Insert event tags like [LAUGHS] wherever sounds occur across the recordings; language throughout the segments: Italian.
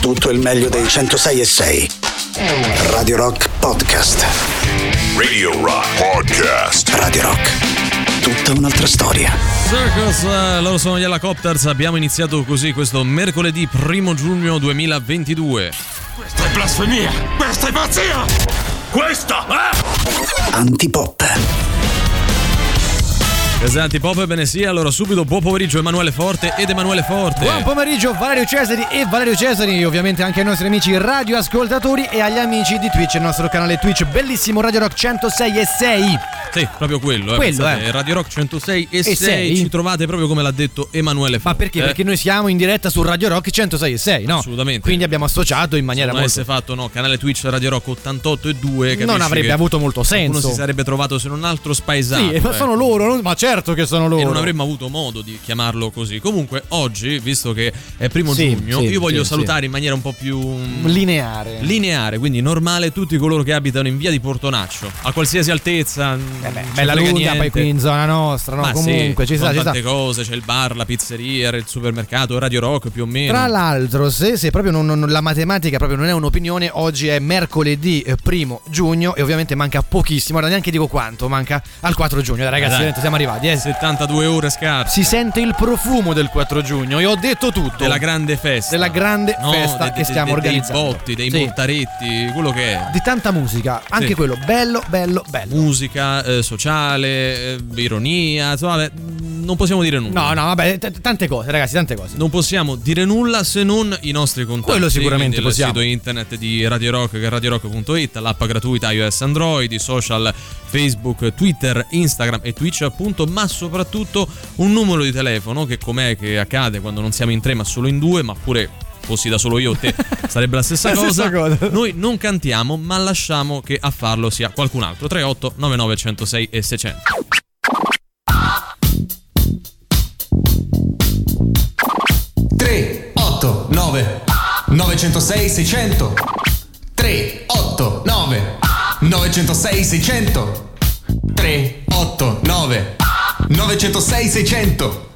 tutto il meglio dei 106 e 6. Radio Rock Podcast. Radio Rock Podcast. Radio Rock. Tutta un'altra storia. Circus, eh, loro sono gli Helicopters. Abbiamo iniziato così questo mercoledì 1 giugno 2022. Questa è blasfemia! Questa è pazzia! Questa è... Antipop. Pesanti pop, ebbene sì, allora subito buon pomeriggio Emanuele Forte ed Emanuele Forte. Buon pomeriggio Valerio Cesari e Valerio Cesari, ovviamente anche ai nostri amici radioascoltatori e agli amici di Twitch, il nostro canale Twitch, bellissimo Radio Rock 106 e 6. Sì, proprio quello, eh. Quello, pensate, eh. Radio Rock 106 e, E 6. sei. Ci trovate proprio come l'ha detto Emanuele Forte. Ma perché? eh. Perché noi siamo in diretta su Radio Rock 106 e 6, no? Assolutamente. Quindi abbiamo associato in maniera molto... avesse fatto no, canale Twitch Radio Rock 88 e 2 Non avrebbe avuto molto Uno senso. si sarebbe trovato se non altro spaesato. Sì, ma eh. sono loro, ma certo che sono loro. E non avremmo avuto modo di chiamarlo così. Comunque, oggi, visto che è primo Sì, giugno, sì, io voglio sì, salutare in maniera un po' più lineare. lineare, quindi normale, tutti coloro che abitano in via di Portonaccio, a qualsiasi altezza. Eh beh, bella lunga, poi qui in zona nostra, no? Ma Comunque, sì, ci sta, ci sta. tante cose, c'è il bar, la pizzeria, il supermercato, Radio Rock più o meno. Tra l'altro, se, se proprio non- non- la matematica proprio non è un'opinione, oggi è mercoledì eh, primo giugno e ovviamente manca pochissimo, ora neanche dico quanto, manca al 4 giugno. Dai, ragazzi, Dai. veramente siamo arrivati. eh. 72 ore scarse. Si sente il profumo del 4 giugno e ho detto tutto. Della grande festa. Della grande No, festa de- che de- stiamo de- organizzando. Dei botti, dei Sì. mortaretti, quello che è. Di tanta musica, anche Sì. quello bello, bello, bello. Musica, eh, sociale, eh, ironia, insomma, vabbè, non possiamo dire nulla. No, no, vabbè, t- tante cose, ragazzi, tante cose. Non possiamo dire nulla se non i nostri contatti. Quello sicuramente possiamo. Il sito internet di Radio Rock che è radiorock.it, l'app gratuita iOS Android, i social Facebook, Twitter, Instagram e Twitch appunto, ma soprattutto un numero di telefono che com'è che accade quando non siamo in tre ma solo in due, ma pure fossi da solo io o te [LAUGHS] sarebbe la stessa, La cosa. stessa cosa. Noi non cantiamo, ma lasciamo che a farlo sia qualcun altro. 38 99 106 e 600. Tre, otto, nove, 906 600 3, 8, 9, 906 600 3, 8, 9, 906 600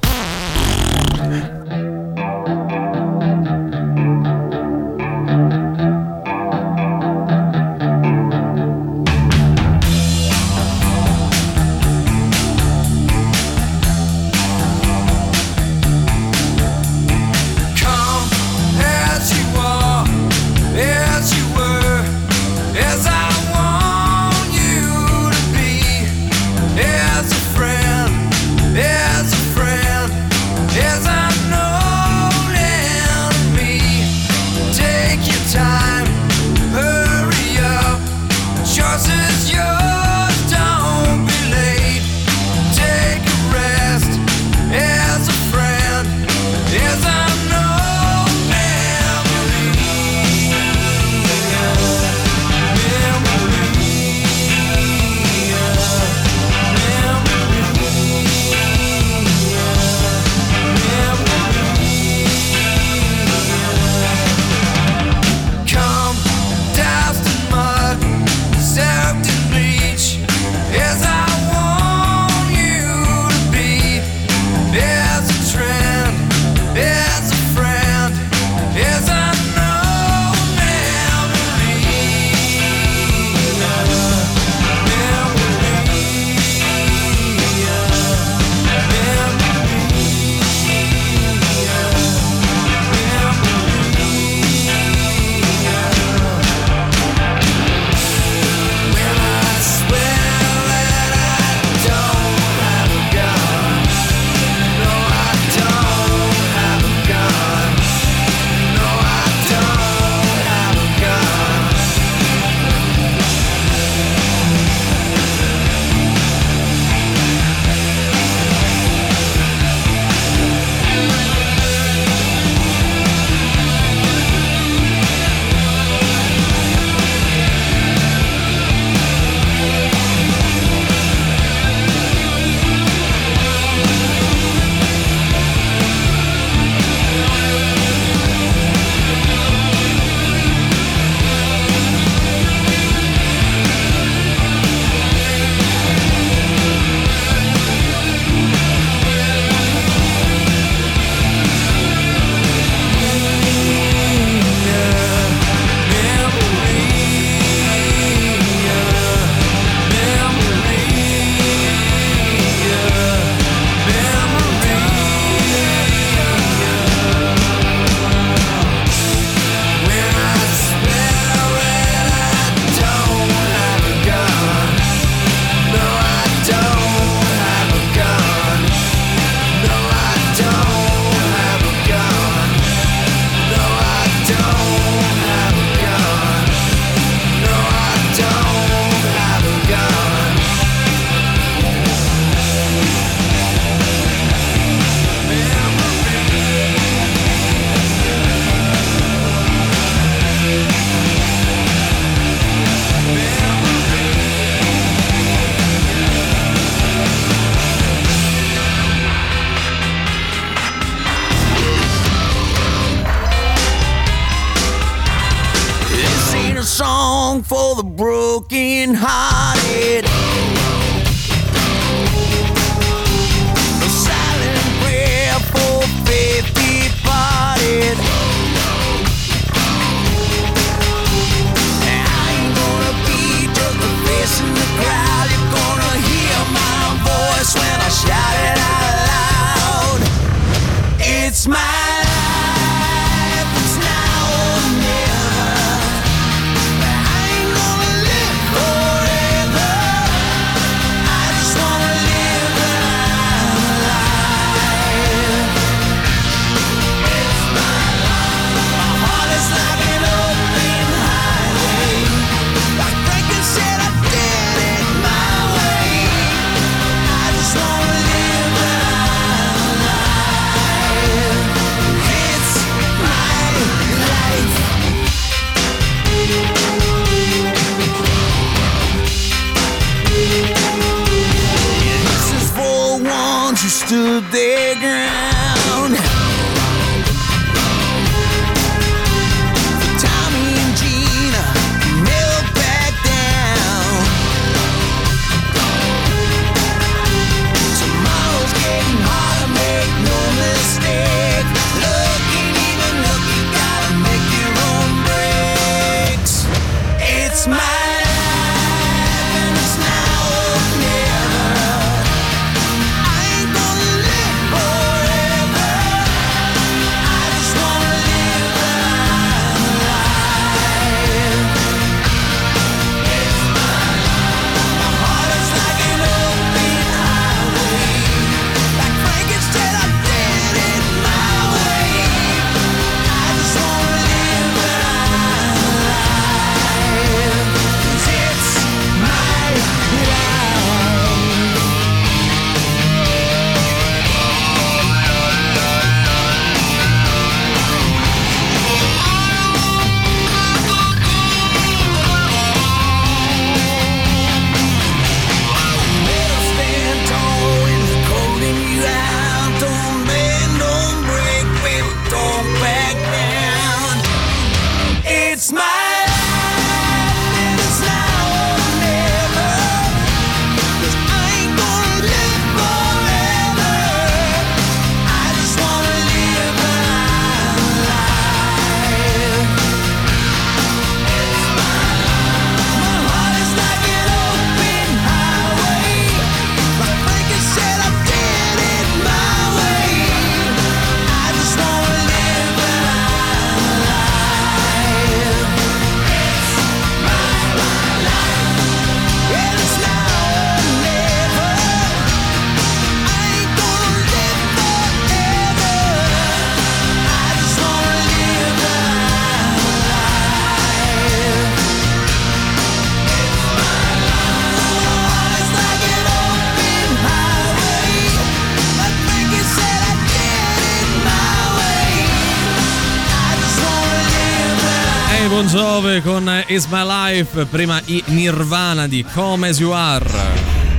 Hey, Bon Jove con Is My Life, prima i Nirvana di Come As You Are.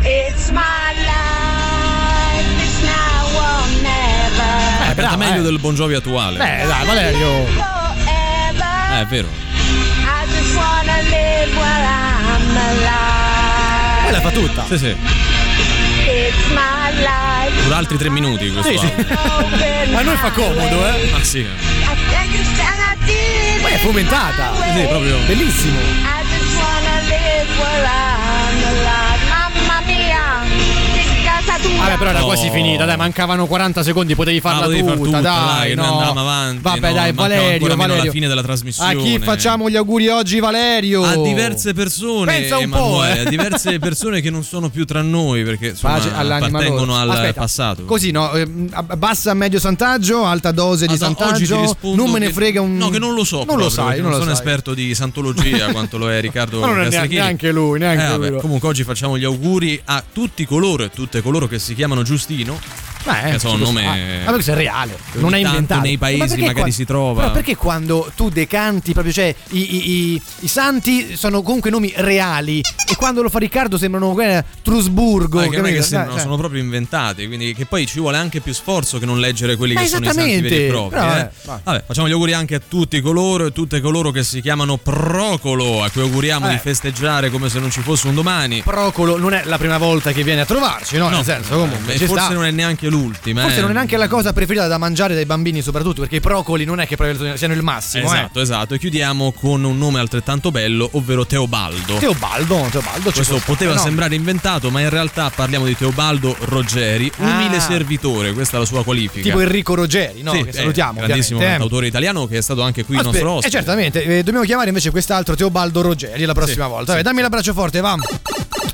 It's my life, it's now or never. Eh, brava, meglio eh. del Bon Jovi attuale. Eh, dai, Valerio. Eh, è vero. I just wanna live while I'm alive. Poi la fa tutta. Sì, sì. It's my life. Dura altri tre minuti questo Sì, sì. Ma a noi fa comodo, eh. Ah, sì. Fomentata. Sì, proprio. Bellissimo. I just wanna live while I'm Vabbè, però era No. quasi finita, dai, mancavano 40 secondi, potevi farla Ah, potevi tutta, dai, no. andavamo avanti, Vabbè, no, dai, Valerio, Valerio. la fine della trasmissione. A chi facciamo gli auguri oggi, Valerio? A diverse persone, Pensa un po', Emanuele, eh. a diverse [LAUGHS] persone che non sono più tra noi perché insomma, appartengono al Aspetta, passato. Così, no? a- Bassa medio santaggio, alta dose di ti santaggio. Non me ne frega un. No, che non lo so. Non lo sai, non sono sai. esperto di santologia [LAUGHS] quanto lo è Riccardo Ma non è neanche- Castrichini. neanche lui, neanche Eh, lui. Comunque oggi facciamo gli auguri a tutti coloro e tutte coloro che si chiamano Giustino Beh, che so, un nome. stare. Ma questo è reale, non è inventato. nei paesi Ma magari qua- si trova. Però perché quando tu decanti proprio, cioè, i, i- i- i santi sono comunque nomi reali e quando lo fa Riccardo sembrano eh, Trusburgo. Ah, che non è che sembrano, Cioè, sono proprio inventati, quindi che poi ci vuole anche più sforzo che non leggere quelli Ma che sono i santi veri e propri. però, eh. eh. Vabbè, facciamo gli auguri anche a tutti coloro e tutte coloro che si chiamano Procolo, a cui auguriamo Eh. di festeggiare come se non ci fosse un domani. Procolo non è la prima volta che viene a trovarci, no? Nel senso, comunque. e ci forse sta. non è neanche l'ultima. Forse eh. non è neanche la cosa preferita da mangiare dai bambini, soprattutto perché i procoli non è che siano il massimo. Esatto, esatto. E chiudiamo con un nome altrettanto bello, ovvero Teobaldo. Eh. Teobaldo, Teobaldo Questo poteva no? sembrare inventato, ma in realtà parliamo di Teobaldo Ruggeri, umile Ah. servitore, questa è la sua qualifica. Tipo Enrico Ruggeri, no? Sì, che eh, salutiamo. grandissimo eh. cantautore italiano che è stato anche qui il Aspetta, nostro eh, ospite. certamente, eh, dobbiamo chiamare invece quest'altro Teobaldo Ruggeri la prossima Sì, volta. Vabbè, dammi l'abbraccio forte, va.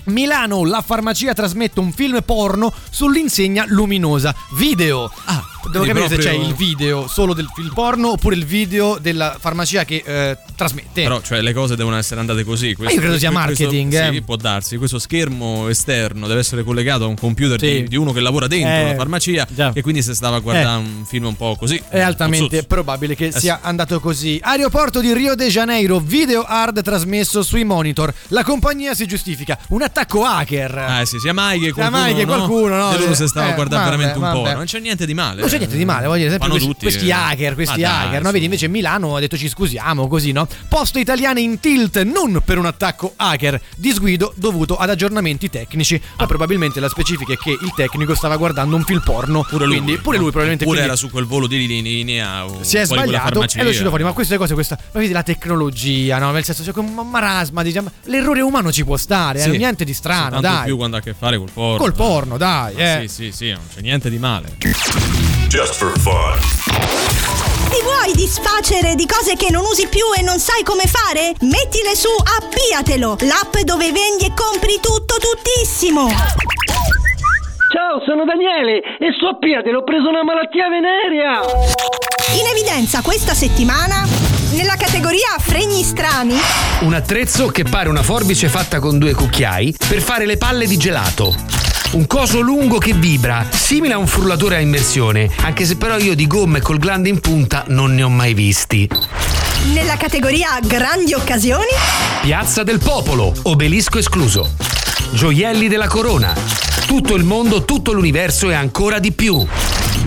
Milano, la farmacia trasmette un film porno sull'insegna luminosa. Video. Ah, Devo capire se c'è proprio- il video solo del film porno oppure il video della farmacia che eh, trasmette. Però, cioè, le cose devono essere andate così. Questo- io credo sia questo- marketing, Sì, eh. può darsi. Questo schermo esterno deve essere collegato a un computer Sì. di, di uno che lavora dentro Eh, la farmacia. già. E quindi se stava a guardare un film un po' così. È altamente probabile che Eh sia andato così. Aeroporto di Rio de Janeiro, video hard trasmesso sui monitor. La compagnia si giustifica. Un attacco hacker. Ah, sì, sia mai che Sia qualcuno, mai che no? qualcuno, no? Di loro si stava Eh, a guardare vabbè, veramente un po'. vabbè. Non c'è niente di male. Non c'è eh. niente di male, voglio dire, questi, tutti, questi eh. hacker, questi dai, hacker, no? su. Vedi, invece Milano ha detto ci scusiamo, così, no? Poste italiane in tilt non per un attacco hacker, disguido dovuto ad aggiornamenti tecnici. Ah. Ma probabilmente la specifica è che il tecnico stava guardando un film porno. Pure lui. quindi, pure lui probabilmente Pure era su quel volo di linea. si è sbagliato ed è uscito fuori. Ma queste cose, questa, ma vedi la tecnologia, no? Nel senso, c'è un marasma, diciamo. L'errore umano ci può stare, eh, Sì. niente di strano, Tanto dai. più quando ha a che fare col porno. Col porno, dai, eh. Sì, sì, sì, non c'è niente di male. Just for fun. Ti vuoi disfacere di cose che non usi più e non sai come fare? Mettile su Appiatelo, l'app dove vendi e compri tutto tuttissimo. Ciao, sono Daniele e su Appiatelo ho preso una malattia venerea. In evidenza questa settimana, nella categoria fregni strani, Un attrezzo che pare una forbice fatta con due cucchiai per fare le palle di gelato. Un coso lungo che vibra, simile a un frullatore a immersione, anche se però io di gomme col glande in punta non ne ho mai visti. nella categoria grandi occasioni, Piazza del Popolo, obelisco escluso. Gioielli della corona. Tutto il mondo, tutto l'universo e ancora di più.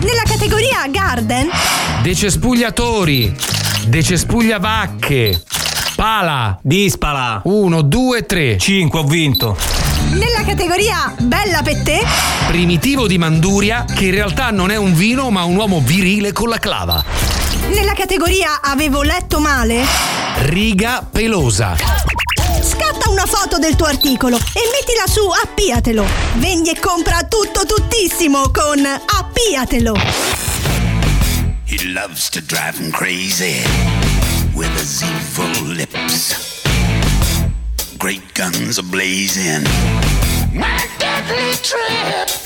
nella categoria garden, Decespugliatori. Decespugliavacche. Pala. Dispala. Uno, due, tre. 5, ho vinto. Nella categoria bella per te, Primitivo di Manduria, che in realtà non è un vino ma un uomo virile con la clava. nella categoria avevo letto male, Riga pelosa. scatta una foto del tuo articolo e mettila su Appiatelo. Vendi e compra tutto tuttissimo con Appiatelo. He loves to drive him crazy with his evil lips. Great guns are blazing. My deadly trip.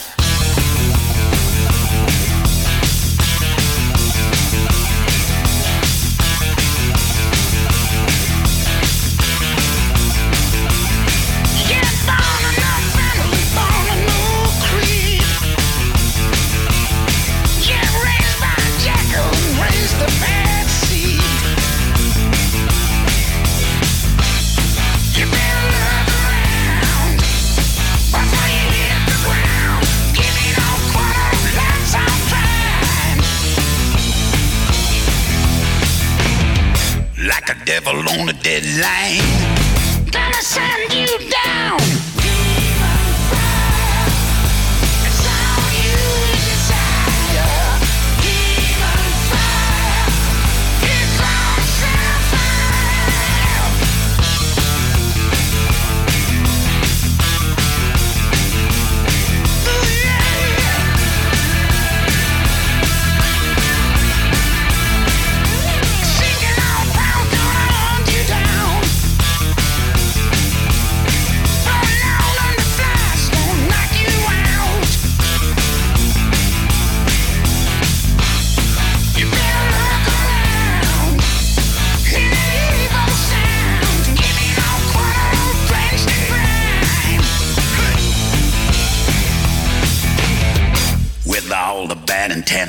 Like a devil on a deadline.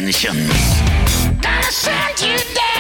Gonna send you down.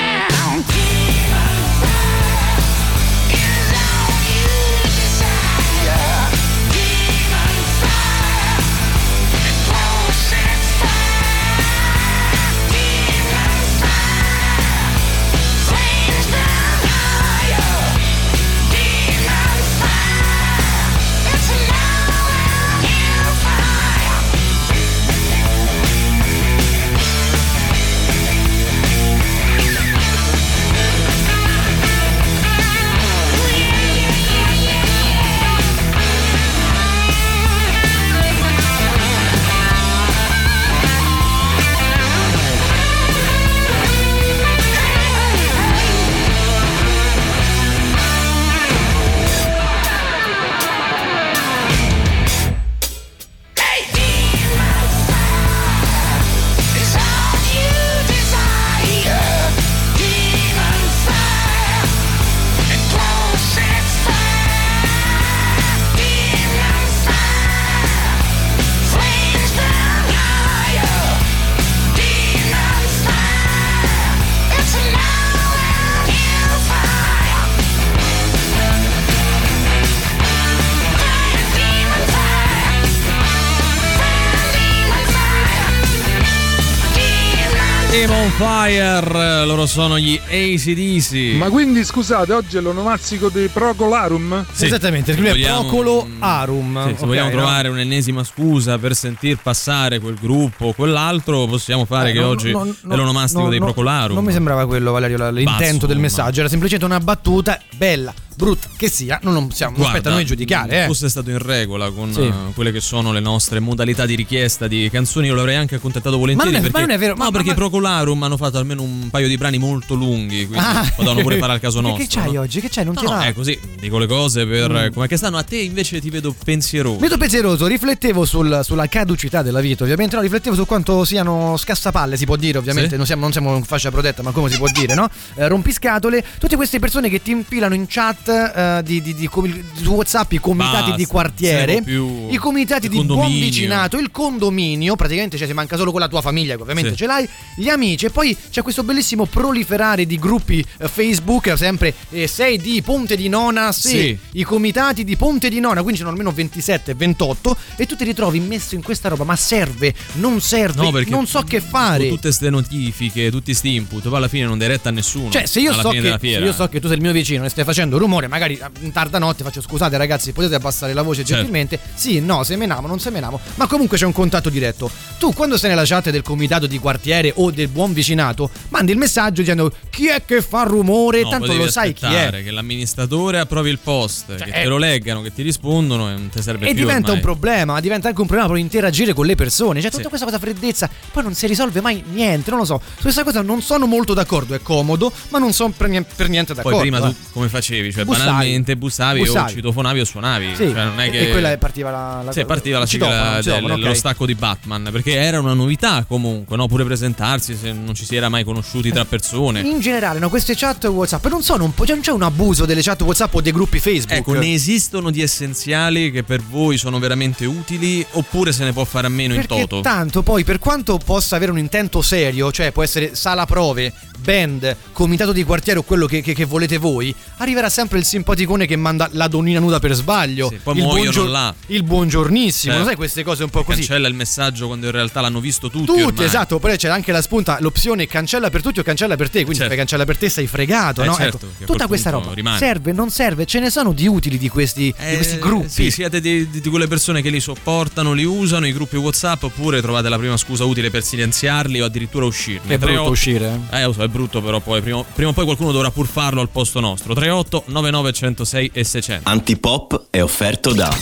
Fire. Loro sono gli ACDC. Ma quindi scusate, oggi è l'onomastico di Procolarum? Sì. Esattamente, è Vogliamo- Procolo Arum. Sì, se Ok, vogliamo no? trovare un'ennesima scusa per sentir passare quel gruppo o quell'altro, possiamo fare Eh, che no, oggi no, è no, l'onomastico no, dei Procolarum. Non mi sembrava quello, Valerio, l'intento insomma. del messaggio. Era semplicemente una battuta bella, brutta che sia. Non, non siamo, non Guarda, aspetta a noi giudicare. Eh. fosse stato in regola con Sì. eh, quelle che sono le nostre modalità di richiesta di canzoni, io l'avrei anche accontentato volentieri. Ma non è- perché, ma non è vero, No, ma- perché ma- i Procolarum hanno fatto almeno un paio di brani molto lunghi, quindi potevano pure fare al caso [LAUGHS] nostro. Che c'hai no? oggi? Che c'hai? Non No, ti no, va? è così, dico le cose per Mm. eh, come che stanno. A te invece ti vedo pensieroso. Vedo pensieroso, riflettevo sul- sulla caducità della vita, ovviamente, no, riflettevo su quanto siano scassapalle, si può dire, ovviamente, Sì. non, siamo, non siamo in fascia protetta, ma come si può dire, no? Eh, rompiscatole, tutte queste persone che ti infilano in chat eh, di, di- di su WhatsApp i comitati Basta, di quartiere, i comitati di buon vicinato, il condominio, praticamente cioè, si manca solo con la tua famiglia, che ovviamente Sì. ce l'hai, gli amici, e poi c'è questo bellissimo proliferare di gruppi eh, Facebook, sempre eh, 6 di Ponte di Nona, sì, Sì. i comitati di Ponte di Nona, quindi sono almeno 27, 28 e tu ti ritrovi messo in questa roba, ma serve, non serve, No, non so che fare. Tutte queste notifiche, tutti sti input, poi alla fine non dai retta a nessuno. Cioè, se io, so che, se io so che tu sei il mio vicino e stai facendo rumore, magari in tarda notte faccio scusate ragazzi, potete abbassare la voce Certo. gentilmente? Sì, no, semenamo, non semenamo, ma comunque c'è un contatto diretto. Tu quando sei nella chat del comitato di quartiere o del buon vicinato, mandi il messaggio dicendo chi è che fa rumore, No, tanto lo sai chi è. Che l'amministratore approvi il post, che eh. te lo leggano, che ti rispondono e non ti serve E più. diventa ormai. un problema, diventa anche un problema per interagire con le persone. Cioè, tutta Sì. questa cosa freddezza, poi non si risolve mai niente. Non lo so. Su questa cosa non sono molto d'accordo. È comodo, ma non sono per, niente- per niente d'accordo. Poi prima eh. tu come facevi? Cioè, Bussavi. banalmente bussavi, o Bussavi. citofonavi o suonavi. Sì, Cioè, non è e- che... e quella partiva la, la Sì, partiva la citofono, dello ok. stacco di Batman perché era una novità comunque, no? pure presentarsi se non ci si era mai conosciuti tra persone. In generale, no, queste chat WhatsApp non sono un po'. Cioè, non c'è un abuso delle chat WhatsApp o dei gruppi Facebook. Ecco, ne esistono di essenziali che per voi sono veramente utili oppure se ne può fare a meno in Perché toto? tanto poi, per quanto possa avere un intento serio, cioè può essere sala prove, band, comitato di quartiere o quello che, che- che volete voi, arriverà sempre il simpaticone che manda la donnina nuda per sbaglio. Sì, poi il, muoiono là. il buongiornissimo, Certo. sai queste cose un po' così. Cancella il messaggio quando in realtà l'hanno visto tutti. Tutti, ormai. esatto, poi c'è anche la spunta, l'opzione cancella per tutti o cancella per te, quindi Certo. se cancella per te sei fregato, Eh, no? certo, Ecco, tutta questa roba rimane. serve, non serve, ce ne sono di utili di questi, di questi gruppi. Eh, Sì, siete di, di- di quelle persone che li sopportano, li usano, i gruppi WhatsApp, oppure trovate la prima scusa utile per silenziarli o addirittura uscirne. È brutto 38 uscire, Eh, è brutto, però poi prima, prima o poi qualcuno dovrà pur farlo al posto nostro. 38 99 106 e 600. Antipop è offerto da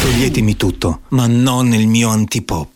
Toglietemi tutto, ma non il mio antipop.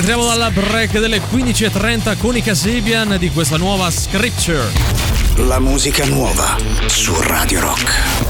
Rientriamo dalla break delle 15.30 con i Casabian di questa nuova Scripture. La musica nuova su Radio Rock.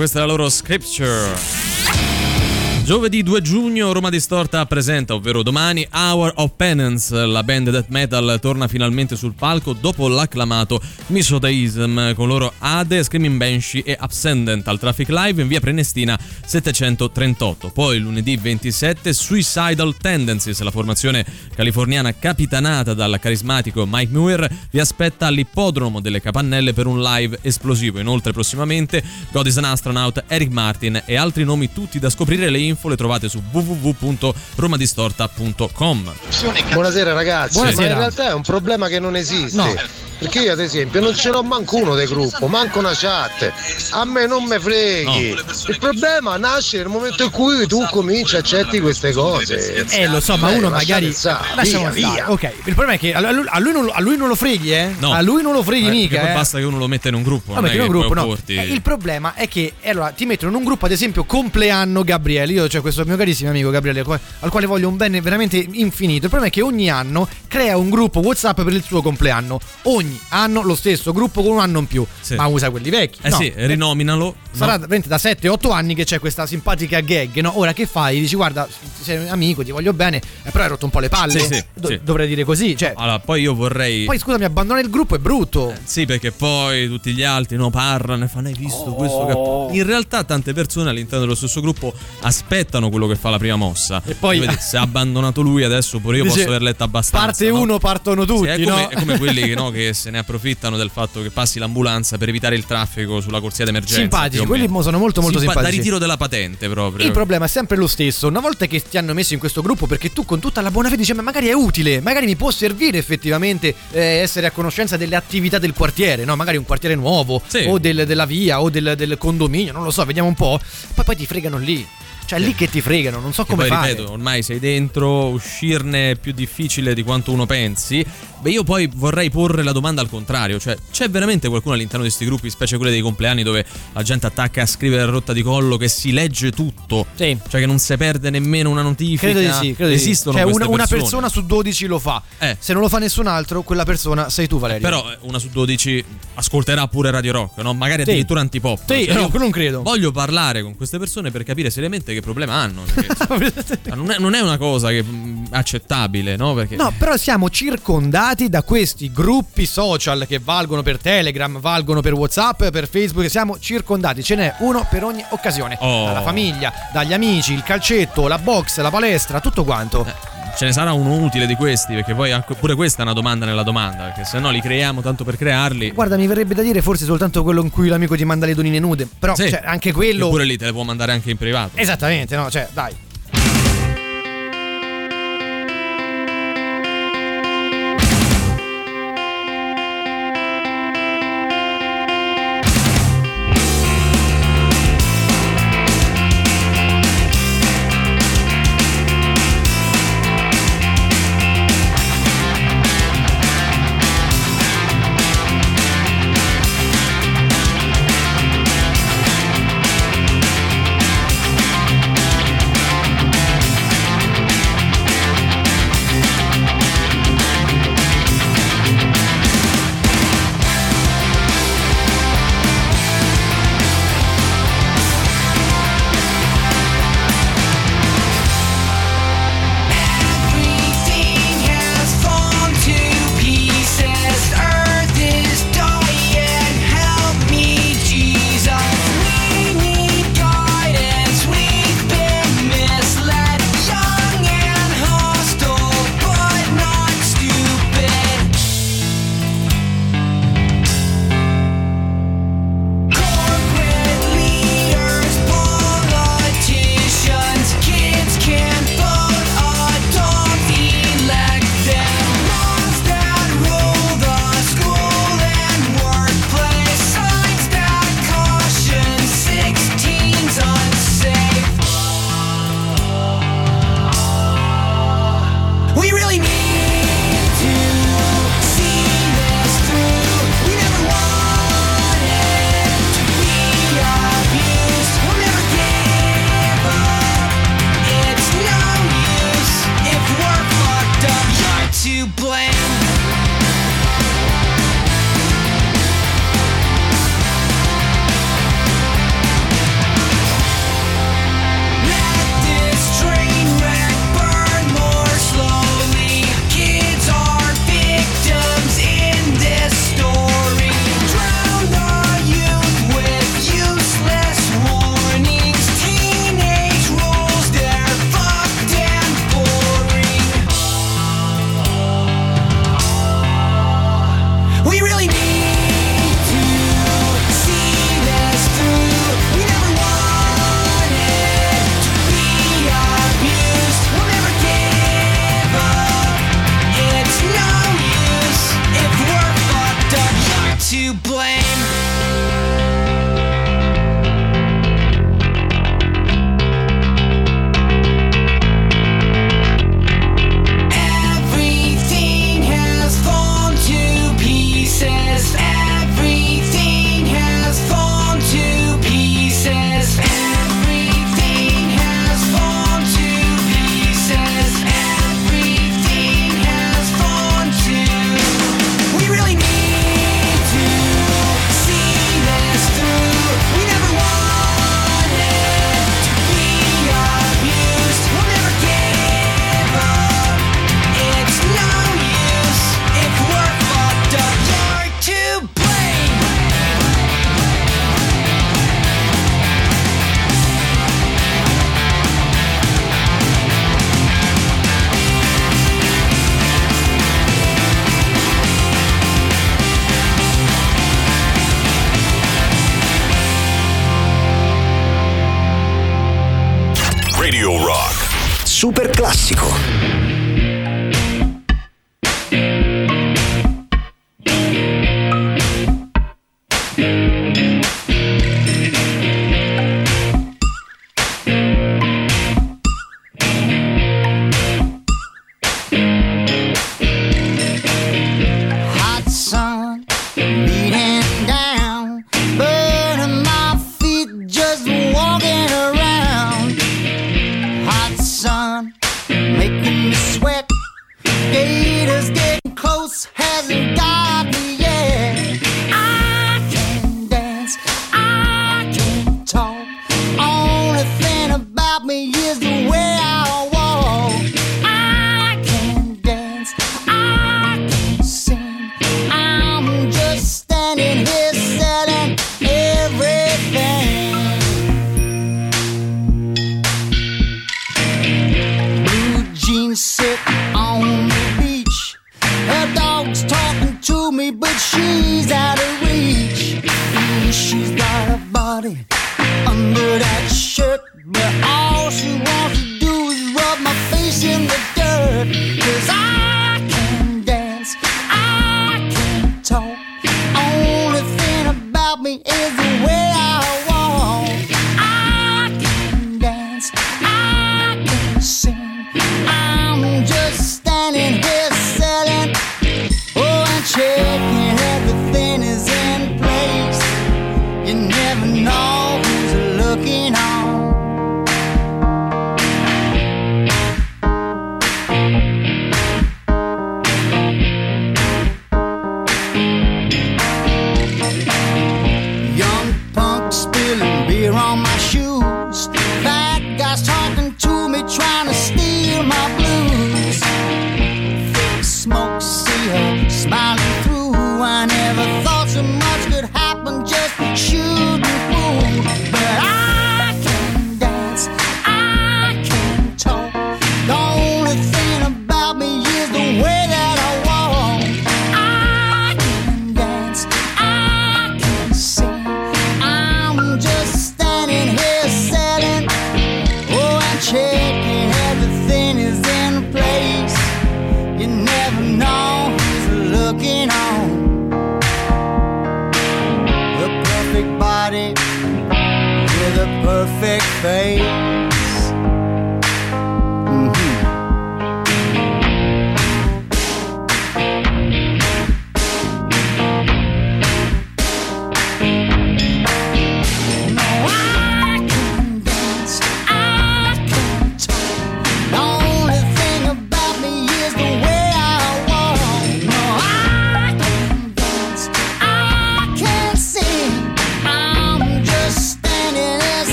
Questa è la loro Scripture. Giovedì 2 giugno Roma Distorta presenta, ovvero domani, Hour of Penance. La band death metal torna finalmente sul palco dopo l'acclamato Misodeism con loro Ade, Screaming Banshee e Abscendent al Traffic Live in via Prenestina 738. Poi lunedì 27 Suicidal Tendencies, la formazione californiana capitanata dal carismatico Mike Muir, vi aspetta all'ippodromo delle Capannelle per un live esplosivo. Inoltre prossimamente God is an Astronaut, Eric Martin e altri nomi tutti da scoprire. Le info le trovate su www.romadistorta.com. Buonasera ragazzi, Buonasera. ma in realtà è un problema che non esiste. No. Perché io ad esempio non ce l'ho manco uno del gruppo, manco una chat. A me non me freghi. Il problema nasce nel momento in cui tu cominci a accetti queste cose. Eh, lo so, ma Eh, uno lasciate magari. Lasciamo via, stare. via. Ok, il problema è che a lui, a lui non, lo- a lui non lo freghi, eh? No. A lui non lo freghi Eh, mica. poi eh. basta che uno lo metta in un gruppo. No, non è che gruppo, no. porti- Eh, il problema è che eh, allora, ti mettono in un gruppo, ad esempio, compleanno Gabriele. Io ho questo mio carissimo amico Gabriele, al quale- al quale voglio un bene veramente infinito. Il problema è che ogni anno crea un gruppo WhatsApp per il suo compleanno. Ogni anno lo stesso gruppo con un anno in più, Sì. ma usa quelli vecchi. Eh No, sì, rinominalo. Sarà no? veramente da 7-8 anni che c'è questa simpatica gag, no? Ora che fai? Dici guarda, sei un amico, ti voglio bene, eh, però hai rotto un po' le palle. Sì, sì, Do- sì. Dovrei dire così, cioè. Allora, poi io vorrei. Poi scusami, abbandonare il gruppo è brutto. Sì, perché poi tutti gli altri no, parlano e fanno hai visto questo Oh. che... In realtà tante persone all'interno dello stesso gruppo aspettano quello che fa la prima mossa. E poi- Vedi, se ha abbandonato lui adesso pure io posso aver letto abbastanza. Parte no? uno, partono tutti, Sì, è, come, no? è come quelli che, no, [LAUGHS] che se ne approfittano del fatto che passi l'ambulanza per evitare il traffico sulla corsia d'emergenza. Simpatici, quelli sono molto, molto Simpa- Da simpatici. ritiro della patente proprio. Il problema è sempre lo stesso. Una volta che ti hanno messo in questo gruppo, perché tu con tutta la buona fede dici, ma magari è utile, magari mi può servire effettivamente eh, essere a conoscenza delle attività del quartiere, no? Magari un quartiere nuovo, Sì. o del- della via, o del, del condominio, non lo so, vediamo un po'. Poi, poi ti fregano lì. Cioè, lì che ti fregano, non so come poi fare. ripeto, ormai sei dentro, uscirne è più difficile di quanto uno pensi. Beh, io poi vorrei porre la domanda al contrario, cioè c'è veramente qualcuno all'interno di questi gruppi, specie quelli dei compleanni dove la gente attacca a scrivere a rotta di collo che si legge tutto, Sì. cioè che non si perde nemmeno una notifica. Credo di sì, credo di sì. Esistono Cioè, una, una persona su 12 lo fa. Eh. Se non lo fa nessun altro, quella persona sei tu, Valerio. Però eh, una su 12 ascolterà pure Radio Rock, no? Magari Sì. addirittura antipop. Sì, Cioè, no, non credo. Voglio parlare con queste persone per capire seriamente che problema hanno. [LAUGHS] cioè, non, è, non è una cosa che, mh, accettabile, no? Perché No, però siamo circondati da questi gruppi social che valgono per Telegram, valgono per WhatsApp, per Facebook. Siamo circondati, ce n'è uno per ogni occasione. Oh. Dalla famiglia, dagli amici, il calcetto, la box, la palestra, tutto quanto. ce ne sarà uno utile di questi, perché poi pure questa è una domanda nella domanda, perché se no li creiamo tanto per crearli. Guarda, mi verrebbe da dire forse soltanto quello in cui l'amico ti manda le donine nude. Però Sì. cioè, anche quello. Eppure lì te le può mandare anche in privato. Esattamente, no? Cioè, dai.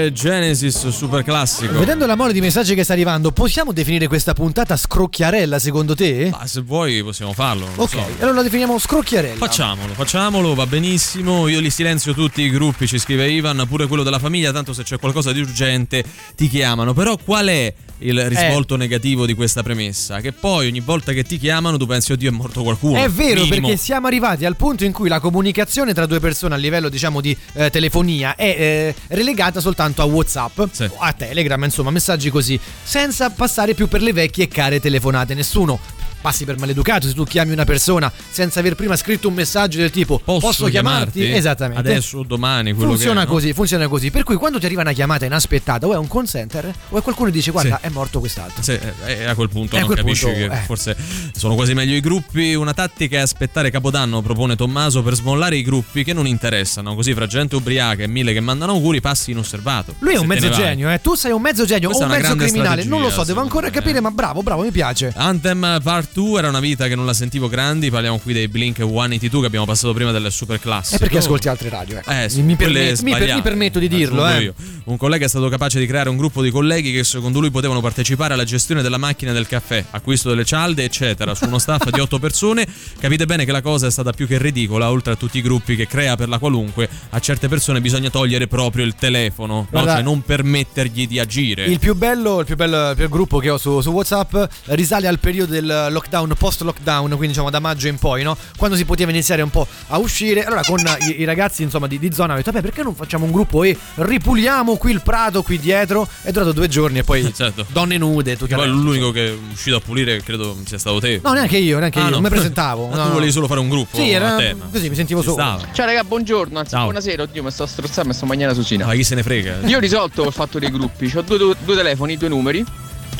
Eh, Genesis super classico. Vedendo la mole di messaggi che sta arrivando, possiamo definire questa puntata scrocchiarella secondo te? Ma se vuoi possiamo farlo. Ok, so. allora la definiamo scrocchiarella. Facciamolo, facciamolo, va benissimo. Io li silenzio tutti i gruppi, ci scrive Ivan, pure quello della famiglia, tanto se c'è qualcosa di urgente ti chiamano. Però qual è il risvolto negativo di questa premessa? Che poi ogni volta che ti chiamano tu pensi, oddio è morto qualcuno. È vero, Minimo. perché siamo arrivati al punto in cui la comunicazione tra due persone a livello, diciamo, di eh, telefonia è eh, relegata soltanto a WhatsApp, o a Telegram, insomma, messaggi così, senza passare più per le vecchie e care telefonate. Nessuno passi per maleducato se tu chiami una persona senza aver prima scritto un messaggio del tipo posso, chiamarti? Esattamente. Adesso o domani quello Funziona che è, no? così, funziona così. Per cui quando ti arriva una chiamata inaspettata, o è un call center, o è qualcuno che dice guarda, Sì. è morto quest'altro. Sì, e a quel punto E a non quel capisci punto, che eh. forse sono quasi meglio i gruppi. Una tattica è aspettare Capodanno, propone Tommaso, per smollare i gruppi che non interessano. Così fra gente ubriaca e mille che mandano auguri passi inosservato. Lui è un mezzo genio, eh. Tu sei un mezzo genio Questa o un mezzo criminale. Non lo so, devo ancora capire, ma bravo, bravo, mi piace. Anthem Part 2 era una vita che non la sentivo grandi. Parliamo qui dei Blink 182 che abbiamo passato prima del super classico. È perché ascolti altre radio, ecco. Eh, mi, permet- mi per- mi permetto di dirlo, eh. io. un collega è stato capace di creare un gruppo di colleghi che secondo lui potevano partecipare alla gestione della macchina del caffè, acquisto delle cialde, eccetera, su uno staff di otto persone. Capite bene che la cosa è stata più che ridicola, oltre a tutti i gruppi che crea per la qualunque, a certe persone bisogna togliere proprio il telefono, no? Guarda- cioè non permettergli di agire. Il più bello, il più bello il più gruppo che ho su, su WhatsApp risale al periodo del lockdown, post-lockdown, quindi diciamo da maggio in poi, no? Quando si poteva iniziare un po' a uscire. Allora, con i, i ragazzi insomma di, di zona, ho detto, beh, perché non facciamo un gruppo e ripuliamo qui il prato qui dietro? È durato due giorni e poi [LAUGHS] Certo. donne nude, tutto il Poi l'unico che è uscito a pulire credo sia stato te. No, neanche io, neanche Ah, io, no. non mi presentavo. [LAUGHS] Ma no, tu no. volevi solo fare un gruppo Sì, era a tema. così, mi sentivo Ci solo. stava. Ciao raga, buongiorno, anzi Ciao. buonasera, oddio mi sto strozzando, mi sto mangiando la susina. Ma chi se ne frega? Io ho risolto il fatto dei gruppi, ho due, due- due telefoni, due numeri.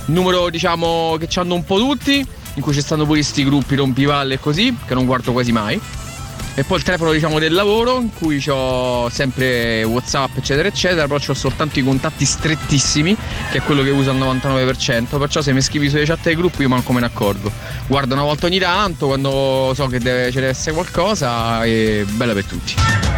Numero diciamo che hanno un po' tutti, in cui ci stanno pure sti gruppi rompivalle e così, che non guardo quasi mai. E poi il telefono diciamo del lavoro, in cui ho sempre Whatsapp eccetera eccetera, però ho soltanto i contatti strettissimi, che è quello che uso al 99%, perciò se mi scrivi sulle chat dei gruppi io manco me ne accorgo. Guardo una volta ogni tanto, quando so che deve, ci deve essere qualcosa e bella per tutti.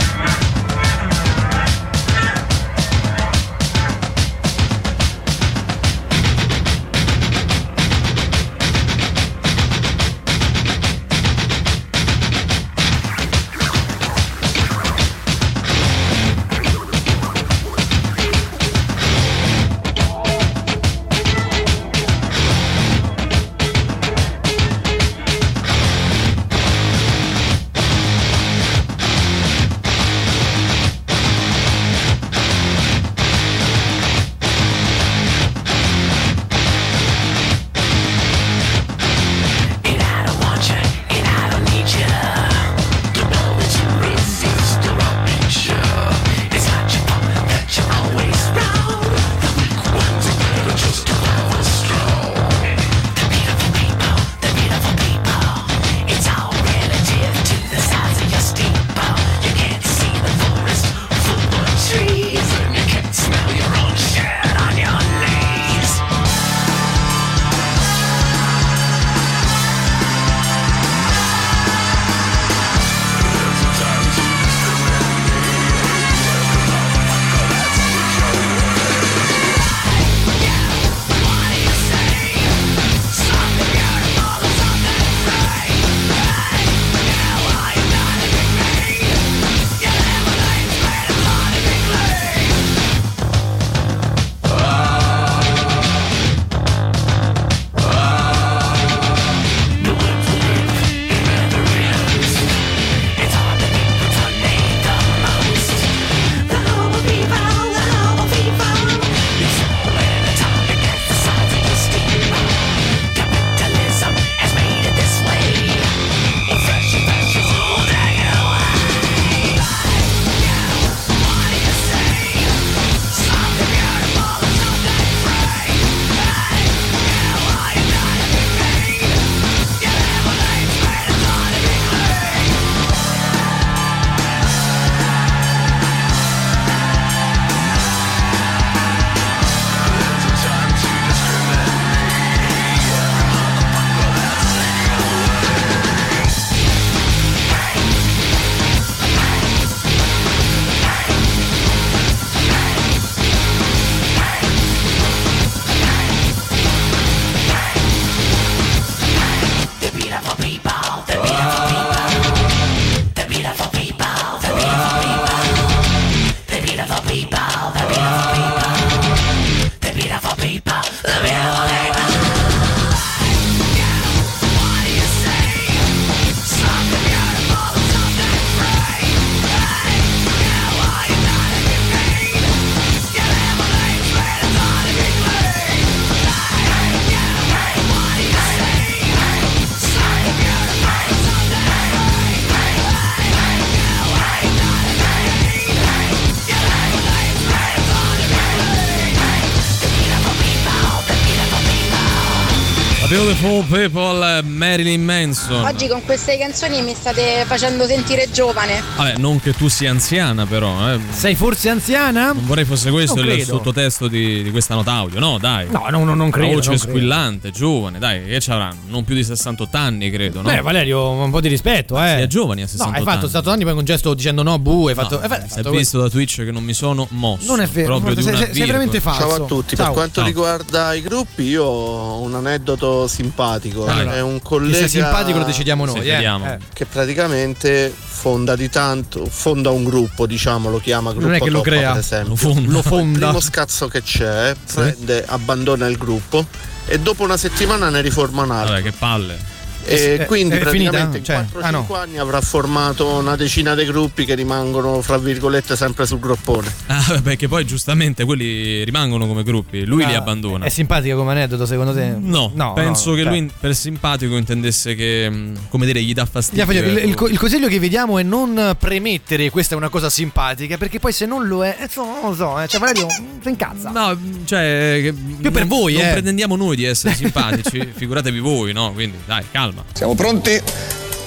Poor people. Um, Marilyn Manson. Oggi con queste canzoni mi state facendo sentire giovane. Vabbè, non che tu sia anziana, però. Eh. Sei forse anziana? Non vorrei fosse questo Non il credo. sottotesto di, di questa nota audio, no? Dai. No, no, no, non credo, Una voce non credo. squillante, giovane, dai, che ci avranno? Non più di 68 anni, credo, no? Beh, Valerio, un po' di rispetto, eh. Sei giovani a No, 68 hai fatto anni. 68 anni poi con un gesto dicendo no, bu, hai fatto. No, hai fa- hai si è fatto visto da Twitch che non mi sono mosso. Non è vero, Proprio di sei- sei- sei veramente falso. Ciao a tutti, Ciao. per quanto Ciao. riguarda i gruppi io ho un aneddoto simpatico, Allora, è un collega sia simpatico lo decidiamo noi, Sì, eh. Eh. che praticamente fonda di tanto, fonda un gruppo, diciamo, lo chiama gruppo Non è che lo crea, per esempio. lo fonda. Lo fonda. Il primo scazzo che c'è, prende, abbandona il gruppo e dopo una settimana ne riforma un altro. Vabbè, che palle. E È- quindi è finita? praticamente in Cioè, 4-5 ah, no. anni avrà formato una decina di gruppi che rimangono, fra virgolette, sempre sul groppone. Ah, che poi giustamente quelli rimangono come gruppi, lui li Ah, abbandona. È simpatica come aneddoto, secondo te? No, no penso no, che cioè. lui per simpatico intendesse che, mh, come dire, gli dà Gli fastidio. Il, il- ecco. il consiglio che vi diamo è non premettere questa è una cosa simpatica, perché poi se non lo è, eh, insomma, non lo so, eh, cioè Valerio si incazza. No, cioè, che Più per non- voi, non eh. pretendiamo noi di essere [LAUGHS] simpatici, figuratevi voi, no? Quindi dai, calma. Siamo pronti?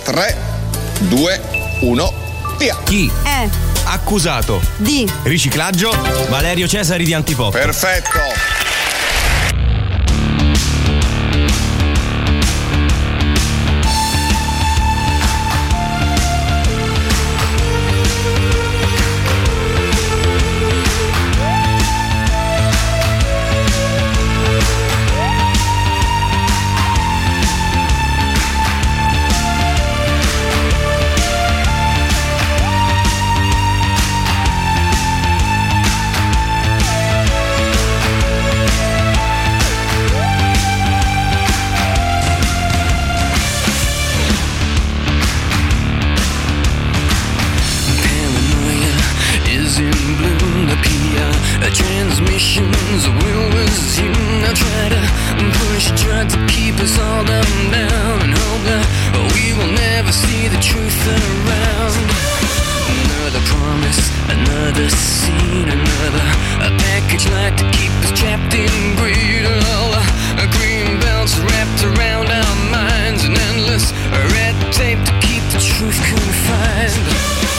3, 2, 1, via. Chi? Eh, Accusato. di. Riciclaggio. Valerio Cesari di Antipop. Perfetto. Transmissions will resume. Now try to push, try to keep us all down, down, and hope that we will never see the truth around. Another promise, another scene, another a package like to keep us trapped in greed. All the green belts wrapped around our minds, and endless red tape to keep the truth confined.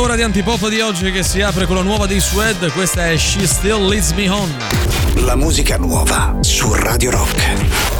Ora di antipop di oggi che si apre con la nuova dei Sued, questa è She Still Leads Me On. La musica nuova su Radio Rock.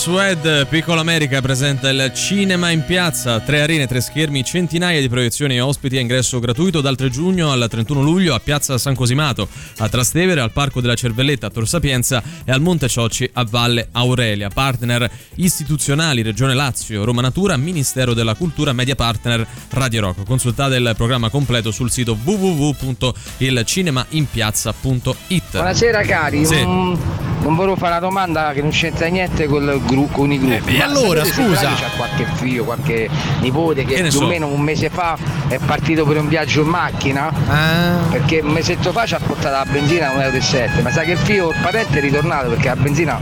Sued Piccola America presenta il cinema in piazza, tre arene, tre schermi, centinaia di proiezioni e ospiti a ingresso gratuito dal 3 giugno al 31 luglio a Piazza San Cosimato, a Trastevere, al Parco della Cervelletta a Tor Sapienza e al Monte Ciocci a Valle Aurelia. Partner istituzionali Regione Lazio, Roma Natura, Ministero della Cultura, Media Partner Radio Rock. Consultate il programma completo sul sito www.ilcinemainpiazza.it. Buonasera cari, Sì. Mm, non volevo fare una domanda che non c'entra niente col gru- con i gruppi. beh, Ma allora, scusa. C'ha qualche figlio, qualche nipote che, Che più so. o meno un mese fa è partito per un viaggio in macchina. Ah. Perché un mesetto fa ci ha portato la benzina a 1,7 euro, ma sa che il figlio il parente è ritornato perché la benzina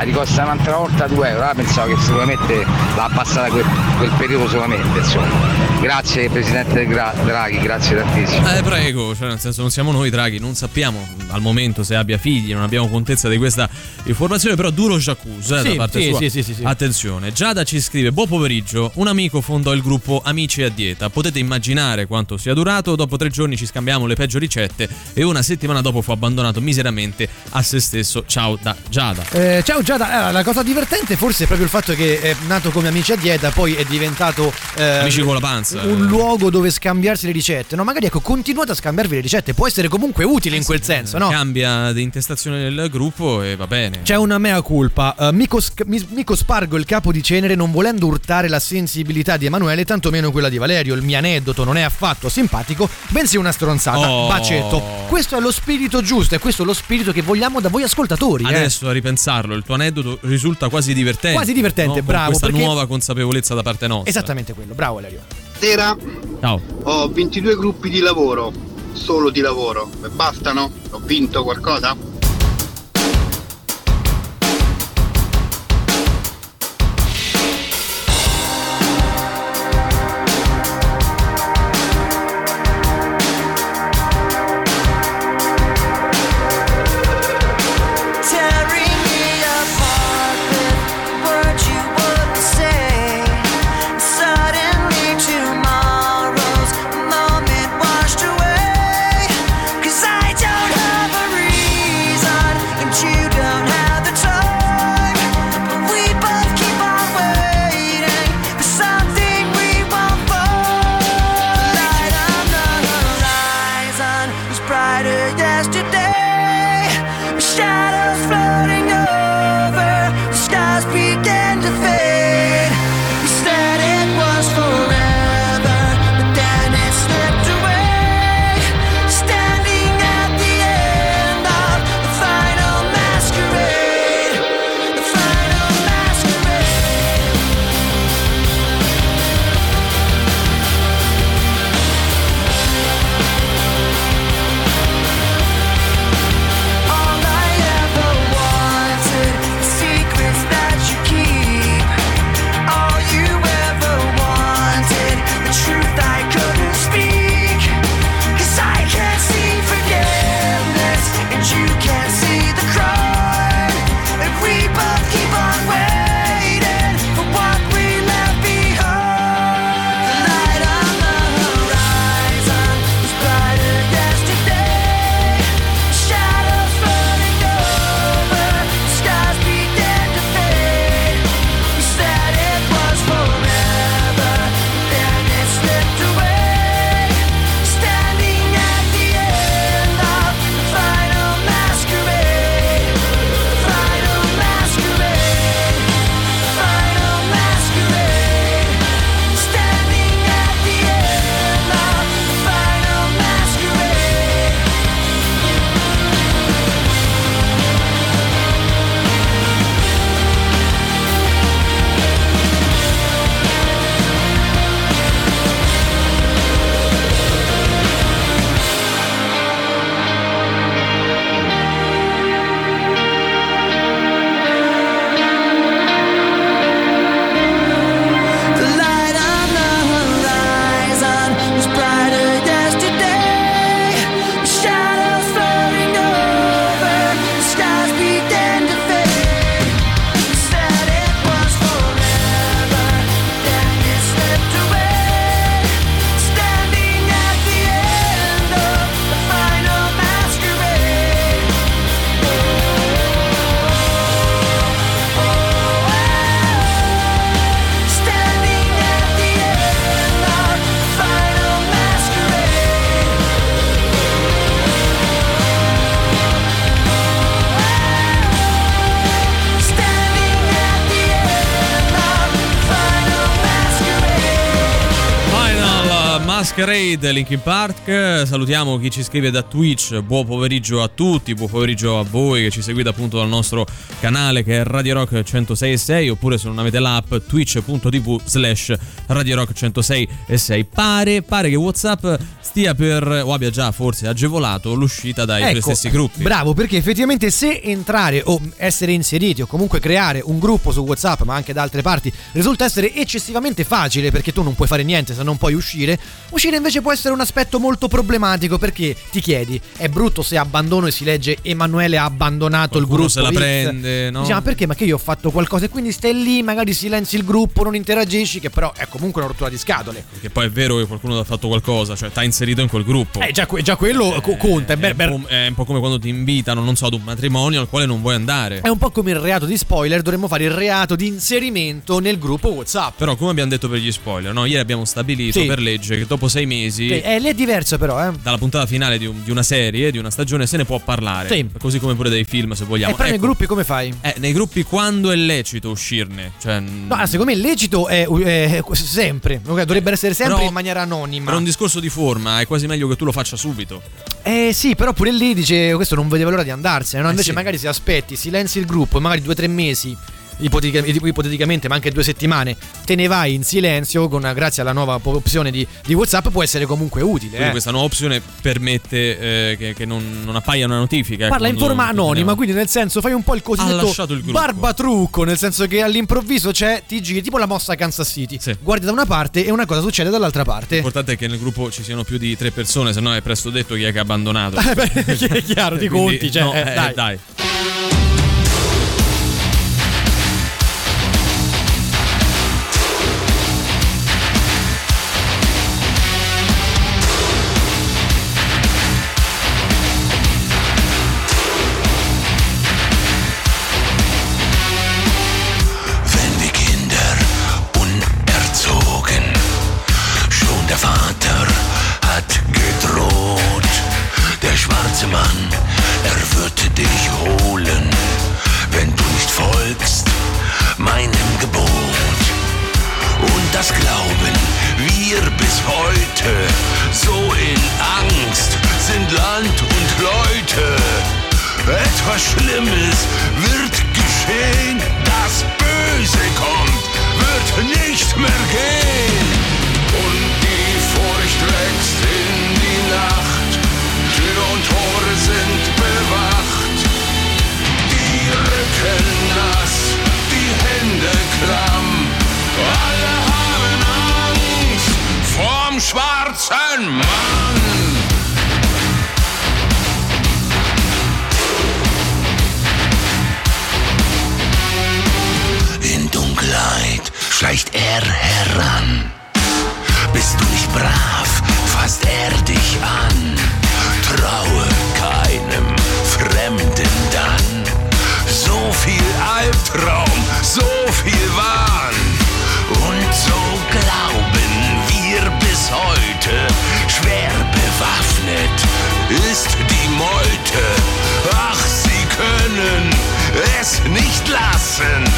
la ricosta un'altra volta 2 euro, ah, pensavo che sicuramente l'ha passata quel, quel periodo solamente, insomma. Grazie Presidente Gra- Draghi, grazie tantissimo. Eh, prego, cioè nel senso non siamo noi Draghi, non sappiamo al momento se abbia figli, non abbiamo contezza di questa informazione, però duro Jacuzzi eh, Sì, da parte sì, sua. sì, sì, sì, sì. Attenzione, Giada ci scrive, buon pomeriggio, un amico fondò il gruppo Amici a Dieta, potete immaginare quanto sia durato, dopo tre giorni ci scambiamo le peggio ricette e una settimana dopo fu abbandonato miseramente a se stesso. Ciao da Giada. Eh, ciao Giada, Eh, la cosa divertente forse è proprio il fatto che è nato come amici a dieta, poi è diventato eh, Amici con la panza. un luogo dove scambiarsi le ricette. No, magari ecco, continuate a scambiarvi le ricette, può essere comunque utile in quel senso, no? Cambia di intestazione del gruppo e va bene. C'è una mea culpa. Uh, Mico, Sc- Mi- Mico Spargo, il capo di Cenere, non volendo urtare la sensibilità di Emanuele, tantomeno quella di Valerio. Il mio aneddoto non è affatto simpatico, bensì una stronzata. Oh. Bacetto. Questo è lo spirito giusto, e questo è lo spirito che vogliamo da voi ascoltatori. eh. Adesso a ripensarlo, il tuo aneddoto risulta quasi divertente. Quasi divertente, no? Con bravo, Questa perché- nuova consapevolezza da parte nostra. Esattamente quello, bravo Valerio. Sera Ciao. ho 22 gruppi di lavoro, solo di lavoro. E bastano? Ho vinto qualcosa? Masquerade, Linkin Park. Salutiamo chi ci scrive da Twitch. Buon pomeriggio a tutti, buon pomeriggio a voi che ci seguite appunto dal nostro canale che è Radio Rock 106.6 oppure se non avete l'app twitch.tv slash Radio Rock 106.6. Pare, pare che WhatsApp stia per o abbia già forse agevolato l'uscita dai Ecco, stessi gruppi. Bravo, perché effettivamente se entrare o essere inseriti o comunque creare un gruppo su WhatsApp, ma anche da altre parti, risulta essere eccessivamente facile perché tu non puoi fare niente se non puoi uscire, uscire invece può essere un aspetto molto problematico perché ti chiedi, è brutto se abbandono e si legge Emanuele ha abbandonato Qualcuno il gruppo. se la X. prende, no? Dici, ma perché? Ma che io ho fatto qualcosa e quindi stai lì, magari silenzi il gruppo, non interagisci, che però è comunque una rottura di scatole. Perché poi è vero che qualcuno ha fatto qualcosa, cioè ti ha inserito in quel gruppo. Eh, già, già quello co- conta. è È beh, un, po', è un po' come quando ti invitano, non so, ad un matrimonio al quale non vuoi andare. È un po' come il reato di spoiler, dovremmo fare il reato di inserimento nel gruppo WhatsApp. Però, come abbiamo detto per gli spoiler, no? ieri abbiamo stabilito Sì. per legge che dopo sei mesi, Sì, eh, lì è diverso però, eh. dalla puntata finale di, un- di una serie, di una stagione, se ne può parlare. Sì. Così come pure dei film, se vogliamo. Eh, però nei Ecco, gruppi come fai? eh, nei gruppi quando è lecito uscirne. Cioè, No, ah, secondo me il lecito è, è sempre, dovrebbe essere sempre Però- in maniera anonima. per un discorso di forma è quasi meglio che tu lo faccia subito. Eh sì, però pure lì dice questo non vedeva l'ora di andarsene, no? Eh, Invece sì. magari se aspetti, silenzi il gruppo e magari due o tre mesi, ipoteticamente, ma anche due settimane, te ne vai in silenzio con, grazie alla nuova opzione di, di WhatsApp può essere comunque utile. Eh. questa nuova opzione permette eh, che, che non, non appaia una notifica. ecco, Parla in quando- forma anonima, quindi nel senso fai un po' il cosiddetto il barbatrucco, nel senso che all'improvviso c'è, ti giri tipo la mossa Kansas City, guardi da una parte e una cosa succede dall'altra parte. L'importante è che nel gruppo ci siano più di tre persone, se no è presto detto chi è che ha abbandonato. [LAUGHS] Eh, è chiaro, ti Quindi, conti, cioè, no, eh, eh, dai. dai. Schwarzen Mann. In Dunkelheit schleicht er heran. Jackson.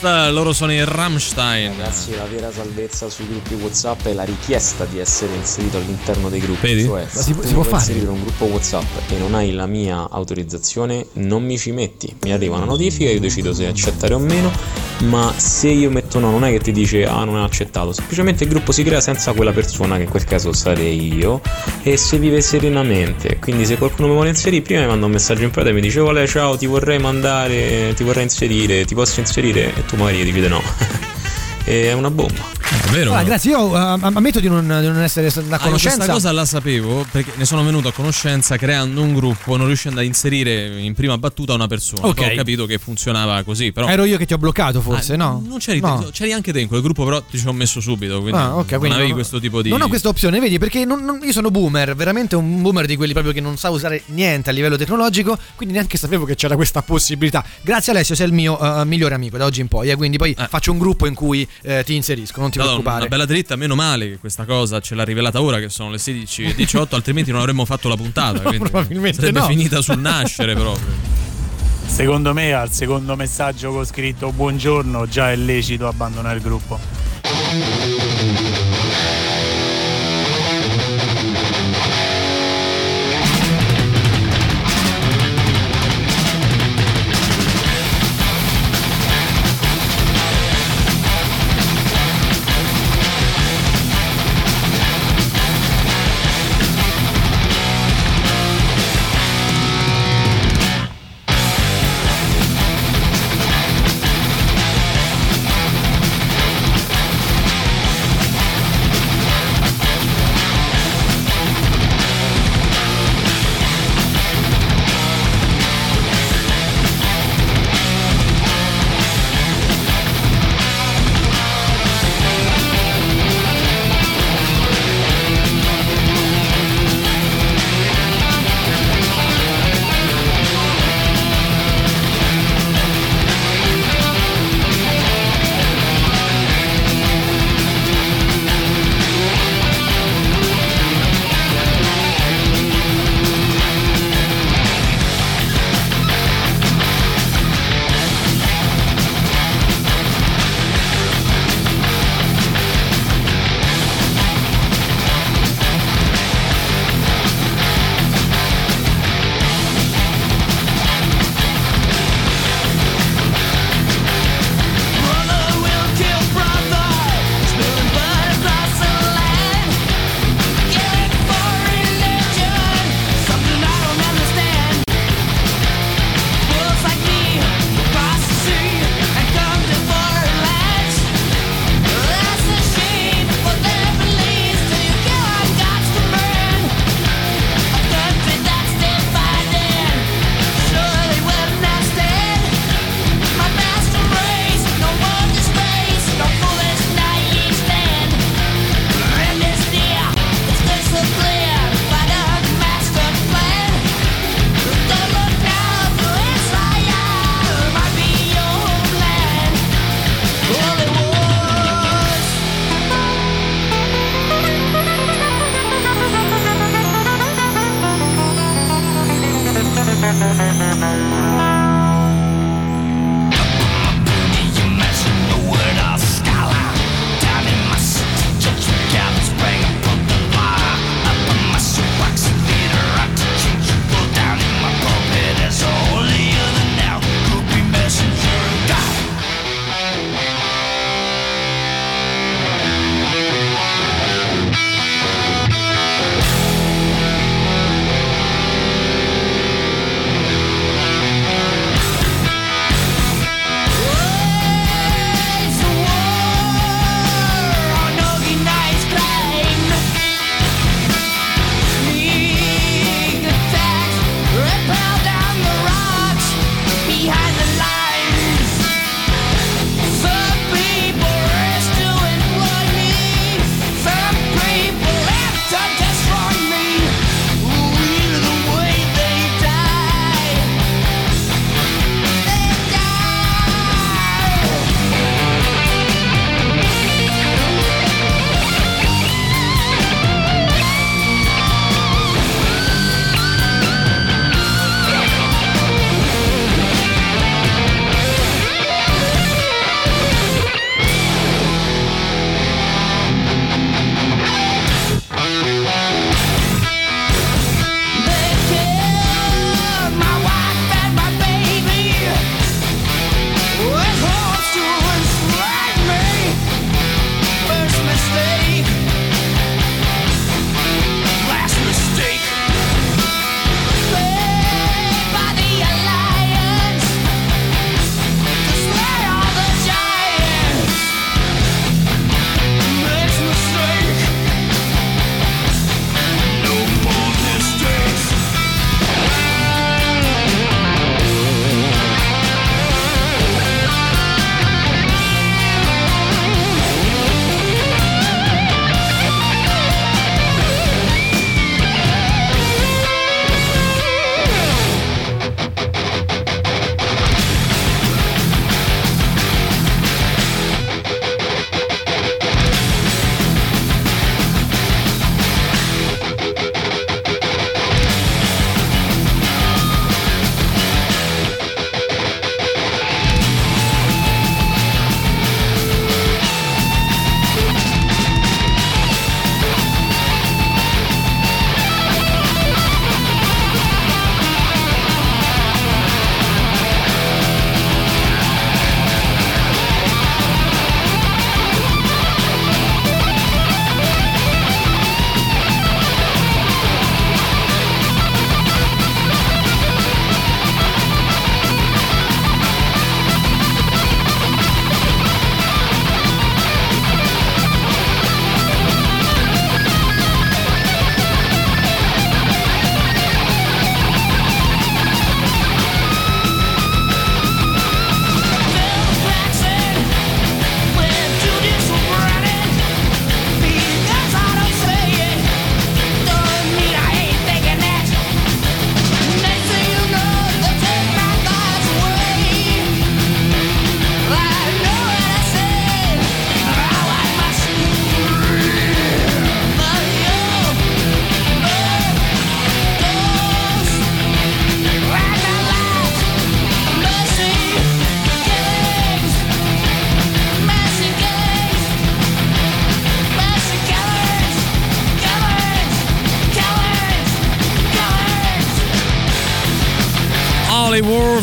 the Loro sono i Rammstein. Ragazzi, la vera salvezza sui gruppi WhatsApp è la richiesta di essere inserito all'interno dei gruppi. Vedi? Cioè, si- tu si può vuoi fare? inserire un gruppo WhatsApp e non hai la mia autorizzazione, non mi ci metti. Mi arriva una notifica, io decido se accettare o meno, ma se io metto no, non è che ti dice ah non è accettato, semplicemente il gruppo si crea senza quella persona che in quel caso sarei io e si vive serenamente. Quindi se qualcuno mi vuole inserire, prima mi manda un messaggio in privato e mi dice "Vale, ciao, ti vorrei mandare, ti vorrei inserire, ti posso inserire?" e tu magari dici di no. [LAUGHS] è una bomba. È vero? Allora, grazie, io eh, ammetto di non, di non essere a Ah, conoscenza. questa cosa la sapevo perché ne sono venuto a conoscenza creando un gruppo, non riuscendo a inserire in prima battuta una persona. Ok. Poi Ho capito che funzionava così, però Ero io che ti ho bloccato, forse, Ah, no? Non c'eri, No. c'eri anche te in quel gruppo, però ti ci ho messo subito. Quindi Ah, ok, non quindi avevi non- questo tipo di. Non ho questa opzione, vedi, perché non- non- io sono boomer, veramente un boomer di quelli proprio che non sa usare niente a livello tecnologico, quindi neanche sapevo che c'era questa possibilità. Grazie Alessio, sei il mio eh, migliore amico da oggi in poi, eh, quindi poi faccio un gruppo in cui eh, ti inserisco, non ti Madonna, preoccupare. Una bella dritta, meno male che questa cosa ce l'ha rivelata ora, che sono le 16.18, altrimenti non avremmo fatto la puntata. [LAUGHS] quindi probabilmente sarebbe no. finita sul nascere proprio. Secondo me al secondo messaggio con scritto buongiorno già è lecito abbandonare il gruppo.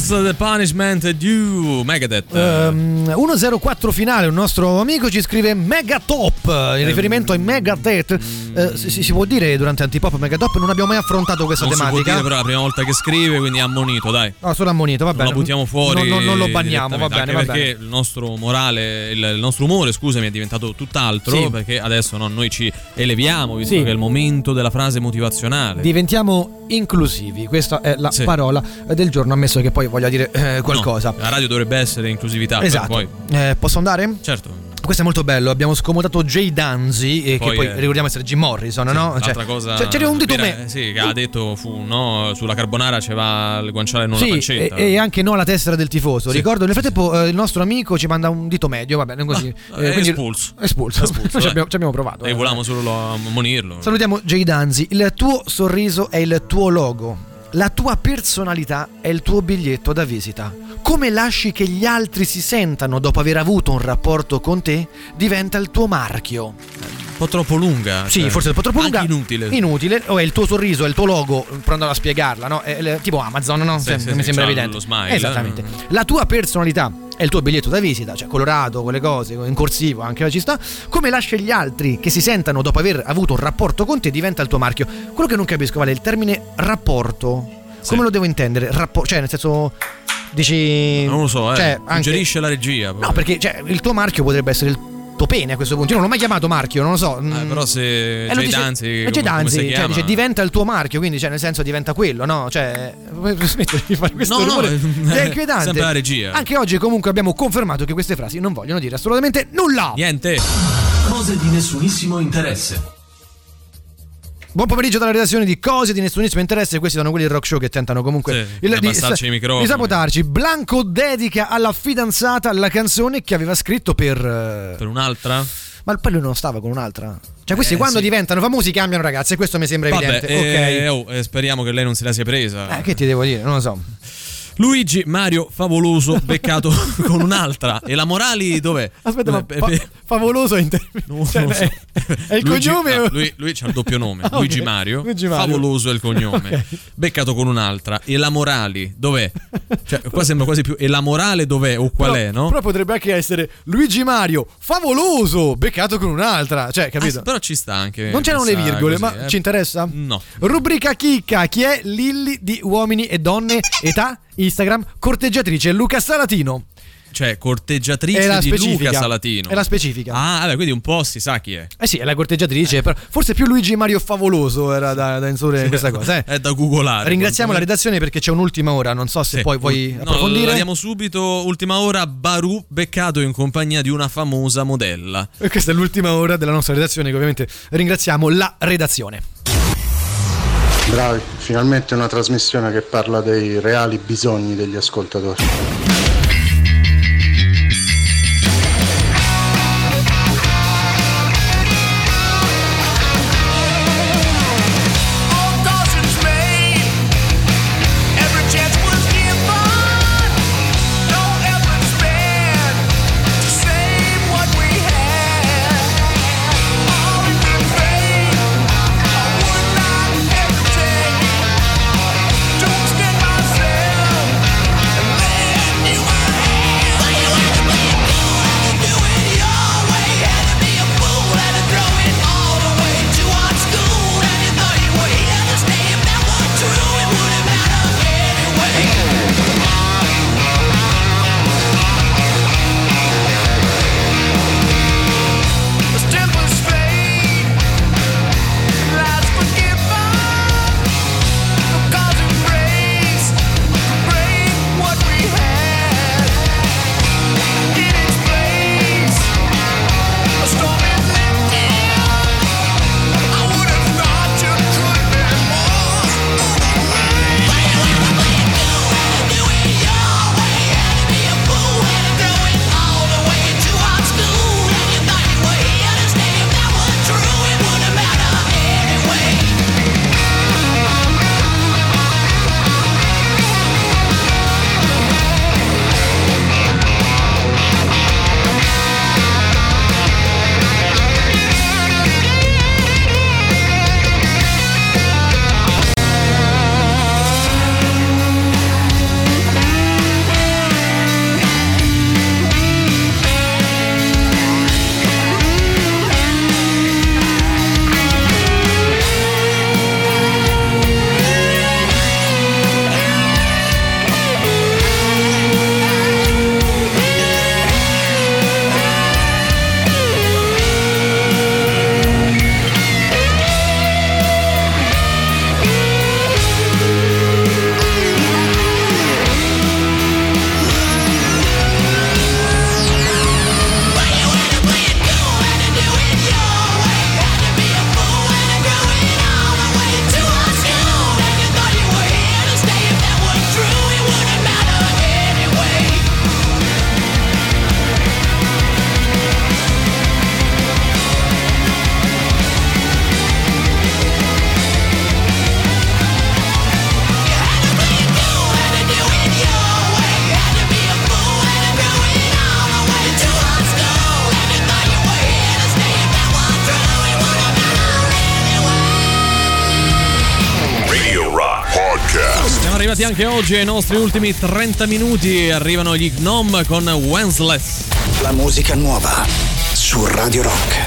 Feels the punishment due. Megadeth. Ehm, 104 finale, un nostro amico ci scrive Megatop in riferimento ai Megadeth. Eh, si, si può dire durante Antipop Megatop? Non abbiamo mai affrontato questa non si può tematica. dire, però è la prima volta che scrive, quindi è ammonito, dai. No, sono ammonito, va Non bene. lo buttiamo fuori. Non, non- non lo banniamo, va bene, va perché bene. il nostro morale, il, il nostro umore, scusami, è diventato tutt'altro. Sì. Perché adesso no, noi ci eleviamo, visto Sì. che è il momento della frase motivazionale. Diventiamo inclusivi, questa è la Sì. parola del giorno, ammesso che poi voglia dire eh, qualcosa. No, la radio dovrebbe essere inclusività. Esatto. Poi, Eh, posso andare? certo. Questo è molto bello, abbiamo scomodato Jay Danzi, eh, che Poi, poi eh, ricordiamo essere Jim Morrison, no? L'altra cosa. cioè, c'era un dito vera- me- Sì, che ha detto fu no, sulla carbonara c'era il guanciale e non Sì, la e, pancetta. e anche no alla tessera del tifoso. Sì. Ricordo, nel frattempo eh, il nostro amico ci manda un dito medio, va bene così. Ah, è quindi- espulso. Espulso. Espulso, [LAUGHS] ci abbiamo, ci abbiamo provato. E eh. volevamo solo ammonirlo. Salutiamo Jay Danzi. Il tuo sorriso è il tuo logo. La tua personalità è il tuo biglietto da visita. Come lasci che gli altri si sentano dopo aver avuto un rapporto con te diventa il tuo marchio. Un po' troppo lunga. Sì, cioè, forse è un po' troppo lunga. inutile. Inutile. O è il tuo sorriso, è il tuo logo, andare a spiegarla, no? È il- tipo Amazon, no? Sì, Se- sì, mi sì, sembra evidente. lo smile. Esattamente. La tua personalità è il tuo biglietto da visita, cioè colorato, quelle cose, in corsivo, anche ci sta. Come lascia gli altri che si sentano dopo aver avuto un rapporto con te diventa il tuo marchio. Quello che non capisco, vale il termine rapporto. Come lo devo intendere? Rappo- cioè, nel senso. Dici. Non lo so, eh. Cioè, anche- Suggerisce la regia. poi. No, perché cioè, il tuo marchio potrebbe essere il tuo pene a questo punto. Io non l'ho mai chiamato marchio, non lo so. Eh, però se Eh, Jay dice- Danzi, eh, come- Danzi, cioè, dice, diventa il tuo marchio, quindi cioè, nel senso diventa quello, no? Cioè, smettere di fare questo No, no, rumore eh, è inquietante. sempre la regia. Anche oggi comunque abbiamo confermato che queste frasi non vogliono dire assolutamente nulla. Niente. Cose di nessunissimo interesse. Buon pomeriggio dalla redazione di Cose di nessunissimo interesse. Questi sono quelli del rock show che tentano comunque Sì, di abbassarci i microfoni. di sabotarci. Blanco dedica alla fidanzata la canzone che aveva scritto per. eh, Per un'altra? Ma poi lui non stava con un'altra. Cioè, questi Eh, quando sì. diventano famosi cambiano, ragazzi. E questo mi sembra Vabbè, evidente. eh, ok. oh, eh, speriamo che lei non se la sia presa. Eh, che ti devo dire? Non lo so. Luigi Mario Favoloso beccato [LAUGHS] con un'altra. E la Morali dov'è? Aspetta, ma Eh, fa- eh, favoloso è in termini. cioè, non lo [LAUGHS] so. è, il Luigi- cognome? no, o- lui, lui c'ha il doppio nome. [LAUGHS] Ah, ok. Luigi, Mario, Luigi Mario. Favoloso è il cognome. Ok. Beccato con un'altra. E la Morali dov'è? Cioè, qua sembra quasi più. E la morale dov'è? O qual Però- è, no? Però potrebbe anche essere Luigi Mario, favoloso, beccato con un'altra. Cioè, capito? Ah, però ci sta anche. non c'erano le virgole, così, ma eh. ci interessa? No. Rubrica chicca, chi è Lilli di uomini e donne, età, Instagram, corteggiatrice Luca Salatino. Cioè, corteggiatrice di. Luca Salatino. È la specifica. Ah, vabbè, quindi un po' si sa chi è. Eh sì, è la corteggiatrice, però forse più Luigi Mario Favoloso era da, da inserire in questa [LAUGHS] cosa. eh. È da googolare. Ringraziamo la redazione perché c'è un'ultima ora, non so se Sì. poi vuoi No, approfondire. la diamo subito. Ultima ora, Baru beccato in compagnia di una famosa modella. E questa è l'ultima ora della nostra redazione, che ovviamente ringraziamo la redazione. Bravi, finalmente una trasmissione che parla dei reali bisogni degli ascoltatori. Anche oggi ai nostri ultimi 30 minuti. Arrivano gli Gnome con Wensless. La musica nuova su Radio Rock.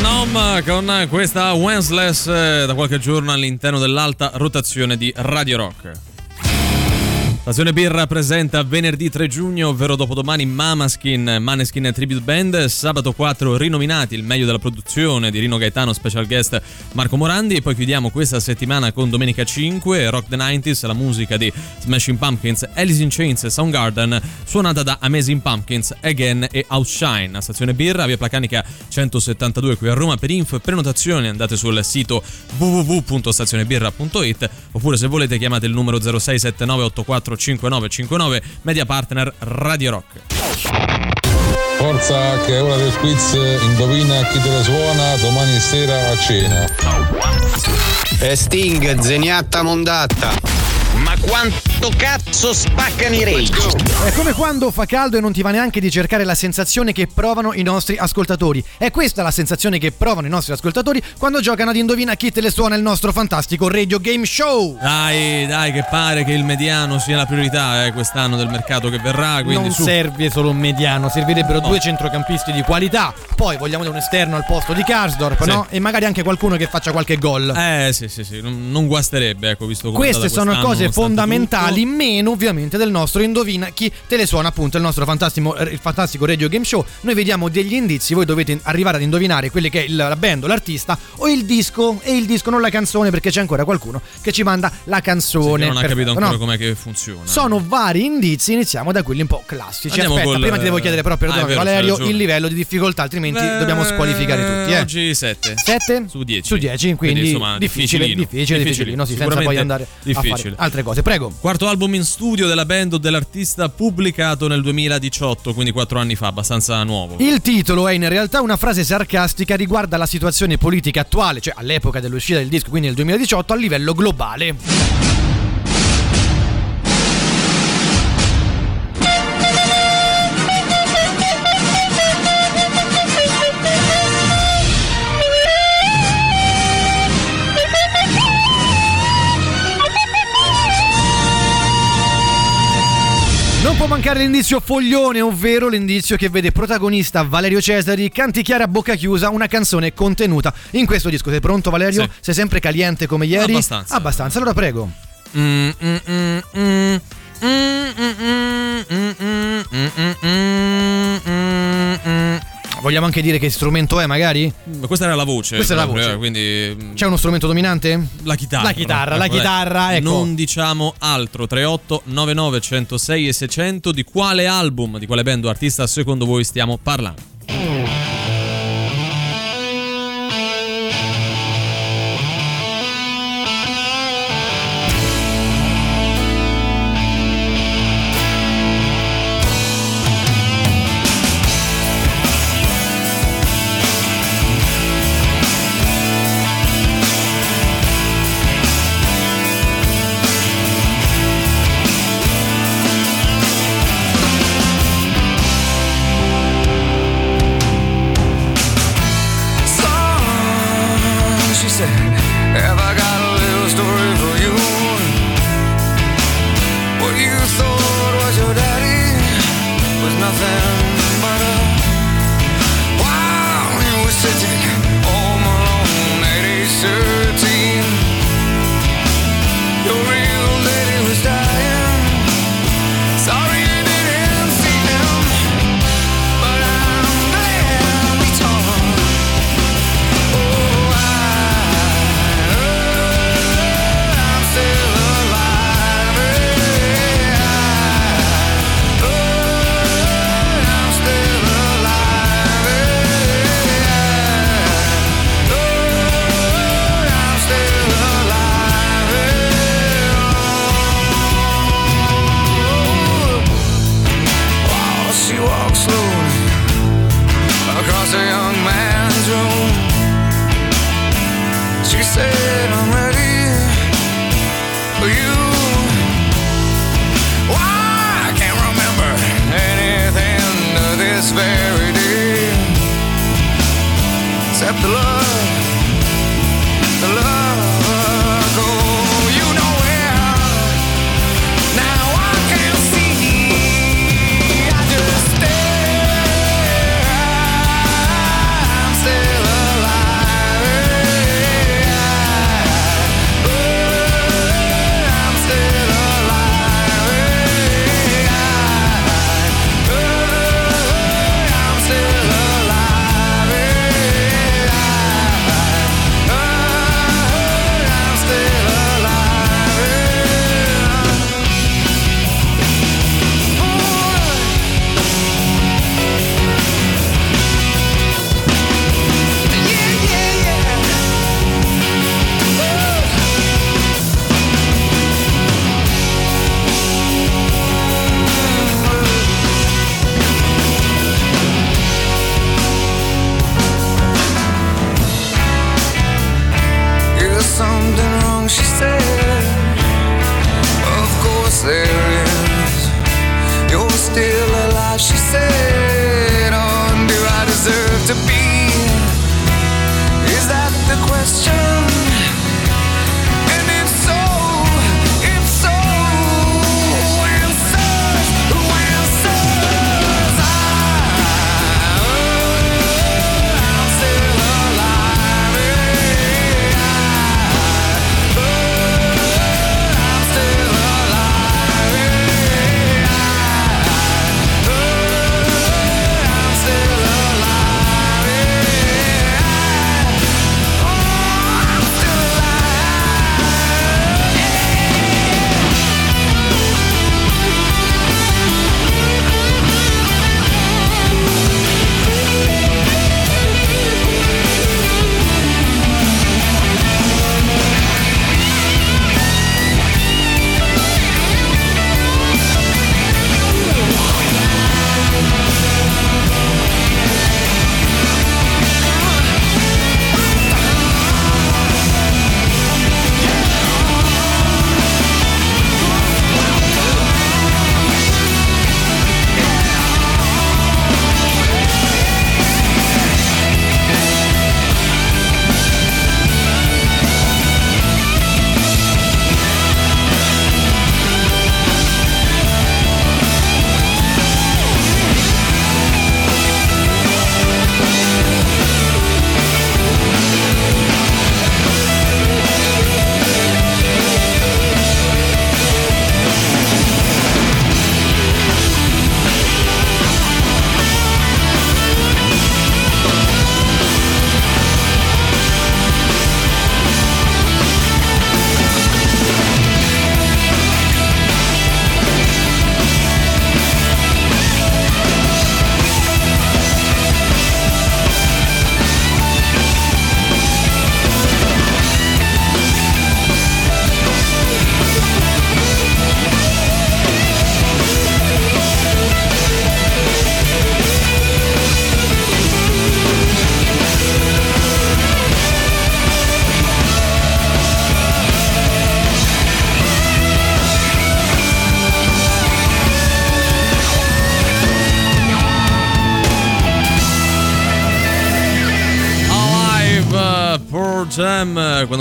Nom con questa Wensless eh, da qualche giorno all'interno dell'alta rotazione di Radio Rock. Stazione Birra presenta venerdì 3 giugno, ovvero dopodomani Mamaskin, Maneskin Tribute Band, sabato 4 rinominati, il meglio della produzione di Rino Gaetano, special guest Marco Morandi. E poi chiudiamo questa settimana con domenica 5, Rock the 90s, la musica di Smashing Pumpkins, Alice in Chains e Soundgarden, suonata da Amazing Pumpkins, Again e Outshine. A Stazione Birra, via Placanica 172 qui a Roma, per info e prenotazioni andate sul sito www.stazionebirra.it oppure se volete chiamate il numero 0679 84 5959 media partner Radio Rock. Forza che è ora del quiz, indovina chi te la suona domani sera a cena. E Sting, zeniatta mondatta. Quanto cazzo spaccano i rage? È come quando fa caldo e non ti va neanche di cercare la sensazione che provano i nostri ascoltatori. È questa la sensazione che provano i nostri ascoltatori quando giocano ad Indovina chi te le suona il nostro fantastico Radio Game Show. Dai, dai, che pare che il mediano sia la priorità eh, quest'anno del mercato che verrà. Quindi non su. serve solo un mediano, servirebbero No. due centrocampisti di qualità. Poi vogliamo un esterno al posto di Karsdorp, Sì. no? E magari anche qualcuno che faccia qualche gol. Eh sì, sì, sì, non, non guasterebbe, ecco, visto come Queste sono cose nonostante fondamentali, meno ovviamente del nostro Indovina chi te le suona, appunto, il nostro fantastico, eh, il fantastico Radio Game Show. Noi vediamo degli indizi, voi dovete arrivare ad indovinare quelli che è il- la band l'artista o il disco, e il disco, non la canzone, perché c'è ancora qualcuno che ci manda la canzone. Che non ha capito ancora no? com'è che funziona. Sono vari indizi, iniziamo da quelli un po' classici. Andiamo Aspetta, col- prima ti devo chiedere però, Ah, perdonami vero, c'hai Valerio, il livello di difficoltà, altrimenti Eh, dobbiamo squalificare tutti. Eh. Oggi 7. 7 su 10. Su 10, quindi insomma, difficile, difficilino. difficile, difficilino, sì, senza poi andare difficile. a fare altre cose. Prego. Quarto album in studio della band o dell'artista pubblicato nel 2018, quindi 4 anni fa, abbastanza nuovo. Il titolo è in realtà una frase sarcastica riguardo alla situazione politica attuale, cioè all'epoca dell'uscita del disco, quindi nel 2018, a livello globale. Mancare l'indizio foglione, ovvero l'indizio che vede protagonista Valerio Cesari canticchiare a bocca chiusa una canzone contenuta in questo disco. Sei pronto Valerio? Sì. Sei sempre caliente come ieri? Abbastanza. Abbastanza, allora prego. Mm, mm, mm, mm. Mm, mm, mm, mm, mm, mm, mm, mm, mm, mm. Vogliamo anche dire che strumento è magari? Ma Questa era la voce. Questa è la voce. eh, Quindi mm, C'è uno strumento dominante? la chitarra. La chitarra, la Ecco, chitarra, ecco. Non diciamo altro. 38 99 106 e 600 di quale album, di quale band o artista secondo voi stiamo parlando?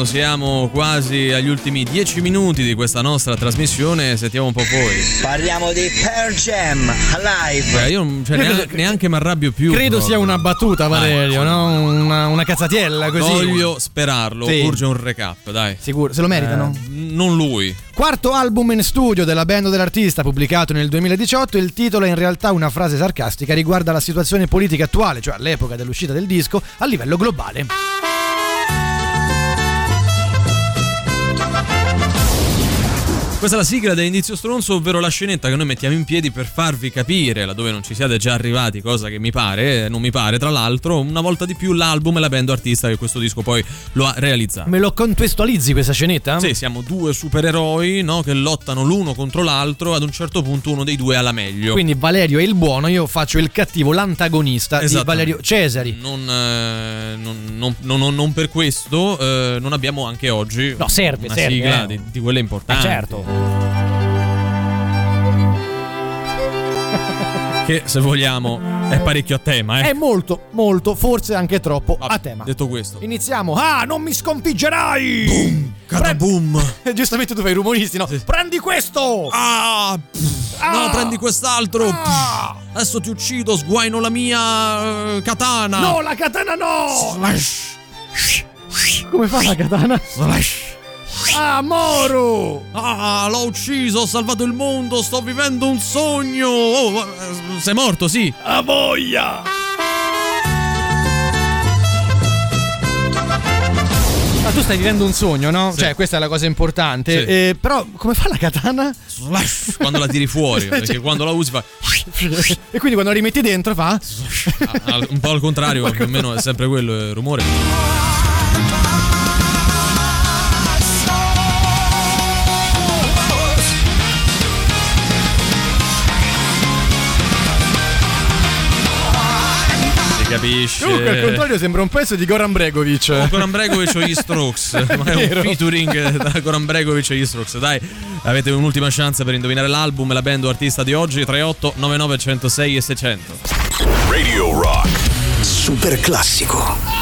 Siamo quasi agli ultimi 10 minuti di questa nostra trasmissione, sentiamo un po' voi. Parliamo di Pearl Jam live. Eh, io non- cioè, Credo- neanche, neanche mi arrabbio più. Credo proprio. sia una battuta, Valerio, Dai, no? Una, una cazzatiella così. Voglio sperarlo, Sì. urge un recap, dai. Sicuro, se lo meritano? Eh, non lui. Quarto album in studio della band dell'artista pubblicato nel 2018, il titolo è in realtà una frase sarcastica riguarda la situazione politica attuale, cioè all'epoca dell'uscita del disco, a livello globale. Questa è la sigla da Indizio Stronzo, ovvero la scenetta che noi mettiamo in piedi per farvi capire, laddove non ci siate già arrivati, cosa che mi pare, eh, non mi pare, tra l'altro, una volta di più l'album e la band artista che questo disco poi lo ha realizzato. Me lo contestualizzi questa scenetta? Sì, siamo due supereroi no, che lottano l'uno contro l'altro, ad un certo punto uno dei due ha la meglio. Quindi Valerio è il buono, io faccio il cattivo, l'antagonista di Esattamente. Valerio Cesari. Non, eh, non- non- non- non- non per questo eh, non abbiamo anche oggi No, serve, una serve, sigla eh. di, di quelle importanti. Eh, certo. Che se vogliamo è parecchio a tema, eh. È molto, molto, forse anche troppo a tema. Detto questo, Iniziamo. Ah, non mi sconfiggerai! Boom! Cataboom! [LAUGHS] Giustamente tu fai i rumoristi, no? Prendi questo! Ah! No, prendi quest'altro! Adesso ti uccido, sguaino la mia eh, katana! No, la katana no! Come fa la katana? Ah, Moro! Ah, l'ho ucciso, ho salvato il mondo, sto vivendo un sogno! Oh, eh, sei morto, sì! A voglia! Ma tu stai vivendo un sogno, no? Sì. Cioè, questa è la cosa importante. Sì. Eh, però, come fa la katana? [LAUGHS] Quando la tiri fuori, [LAUGHS] perché quando la usi fa. [LAUGHS] e quindi quando la rimetti dentro fa. al- un po' al contrario, più o meno è sempre quello il rumore. Capisce. Comunque, al contrario, sembra un pezzo di Goran Bregovic. O Goran Bregovic o gli Strokes, [LAUGHS] ma è un featuring da Goran Bregovic e gli Strokes. Dai, avete un'ultima chance per indovinare l'album e la band o artista di oggi: 38 99 106 e 600. Radio Rock. Super classico.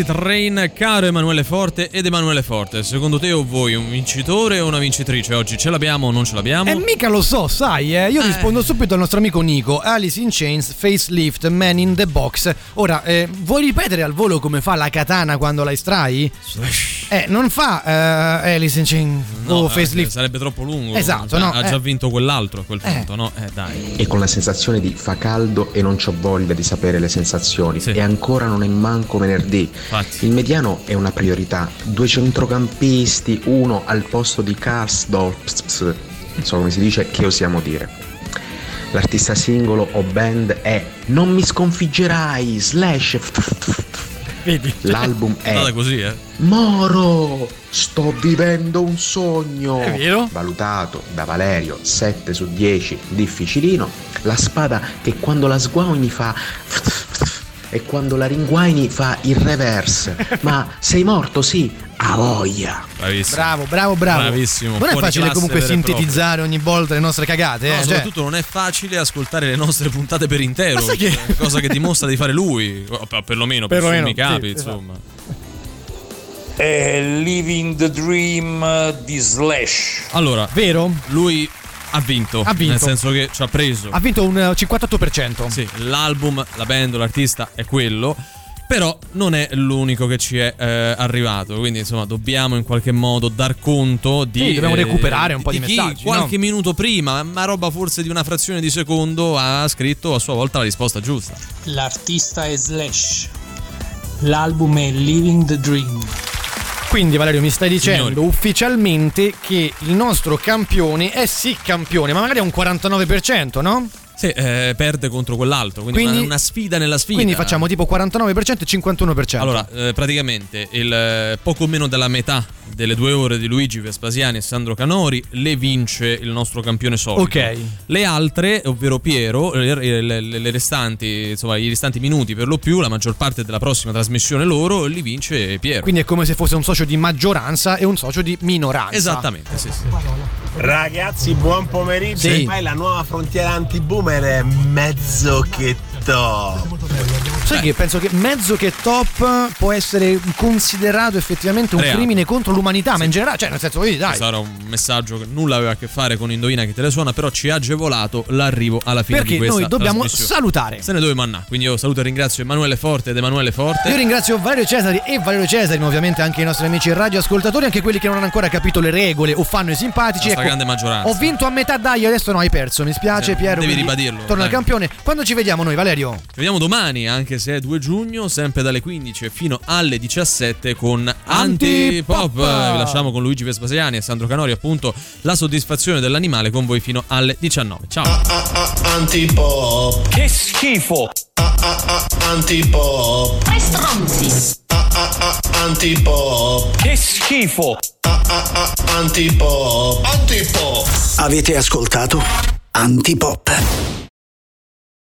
Crazy Train, caro Emanuele Forte ed Emanuele Forte. Secondo te o voi un vincitore o una vincitrice oggi? Ce l'abbiamo o non ce l'abbiamo? E mica lo so, sai, eh. io rispondo subito al nostro amico Nico. Alice in Chains, Facelift, Man in the Box. Ora, eh, vuoi ripetere al volo come fa la katana quando la estrai? Eh, non fa eh, Alice in Chains No, o eh, Facelift. sarebbe troppo lungo. Esatto, Cioè, no, Ha già eh. vinto quell'altro a quel punto, no? Eh, dai. e con la sensazione di fa caldo e non c'ho voglia di sapere le sensazioni e ancora non è manco venerdì il mediano è una priorità due centrocampisti uno al posto di Karsdorp non so come si dice che osiamo dire l'artista singolo o band è Non mi sconfiggerai slash l'album [LAUGHS] è Andata così, eh. Moro, sto vivendo un sogno. È vero? Valutato da Valerio 7 su 10, difficilino. La spada che quando la sguaini fa e quando la ringuaini fa il reverse. [LAUGHS] Ma sei morto, sì? A voglia. Bravissimo. Bravo, bravo, bravo. Bravissimo. Non è fuori facile comunque sintetizzare ogni volta le nostre cagate, No, eh. cioè- soprattutto non è facile ascoltare le nostre puntate per intero. Ma che- Cosa che dimostra di fare lui. Per- perlomeno per Perlomeno, sommi capi, sì, esatto. insomma. È Living the Dream di Slash. Allora, vero? Lui ha vinto. Ha vinto. Nel senso che ci ha preso. Ha vinto un eh, 58%. Sì, l'album, la band, l'artista è quello. Però non è l'unico che ci è eh, arrivato. Quindi, insomma, dobbiamo in qualche modo dar conto di. Sì, dobbiamo recuperare un po' di chi messaggi, Qualche no? minuto prima, ma roba forse di una frazione di secondo, ha scritto a sua volta la risposta giusta. L'artista è Slash. L'album è Living the Dream. Quindi Valerio mi stai dicendo Signori. ufficialmente che il nostro campione è sì campione, ma magari è un 49%, no? Sì, eh, perde contro quell'altro. Quindi, Quindi- una, una sfida nella sfida. Quindi facciamo tipo 49% e 51%. Allora, eh, praticamente il eh, poco meno della metà delle due ore di Luigi Vespasiani e Sandro Canori le vince il nostro campione solito. Ok. Le altre, ovvero Piero, le, le- le- le restanti, insomma, i restanti minuti per lo più, la maggior parte della prossima trasmissione loro, li vince Piero. Quindi è come se fosse un socio di maggioranza e un socio di minoranza. Esattamente, sì, sì. Ragazzi, buon pomeriggio. Sì. Ormai la nuova frontiera anti-boomer è mezzo che top. Sai che penso che mezzo che top può essere considerato effettivamente un Reato. crimine contro l'umanità, ma in generale, cioè nel senso, vedi, dai. Questo era un messaggio che nulla aveva a che fare con Indovina che te le suona, però ci ha agevolato l'arrivo alla fine Perché di questa noi dobbiamo salutare. Se ne dove mannà. Quindi io saluto e ringrazio Emanuele Forte ed Emanuele Forte. Io ringrazio Valerio Cesari e Valerio Cesari, ma ovviamente anche i nostri amici radioascoltatori, anche quelli che non hanno ancora capito le regole o fanno i simpatici. La stragrande maggioranza. Ho vinto a metà, dai, adesso no, hai perso. Mi spiace, Sì, Piero. devi ribadirlo, Torna al campione. Quando ci vediamo noi, Valerio? Ci vediamo domani, anche se è 2 giugno, sempre dalle 15 fino alle 17 con Antipop. Antipop. Vi lasciamo con Luigi Vespasiani e Sandro Canori, appunto, la soddisfazione dell'animale con voi fino alle 19. Ciao. Antipop. Che schifo. Antipop. Tre stronzi. Antipop. Che schifo. Antipop. Antipop. Avete ascoltato Antipop.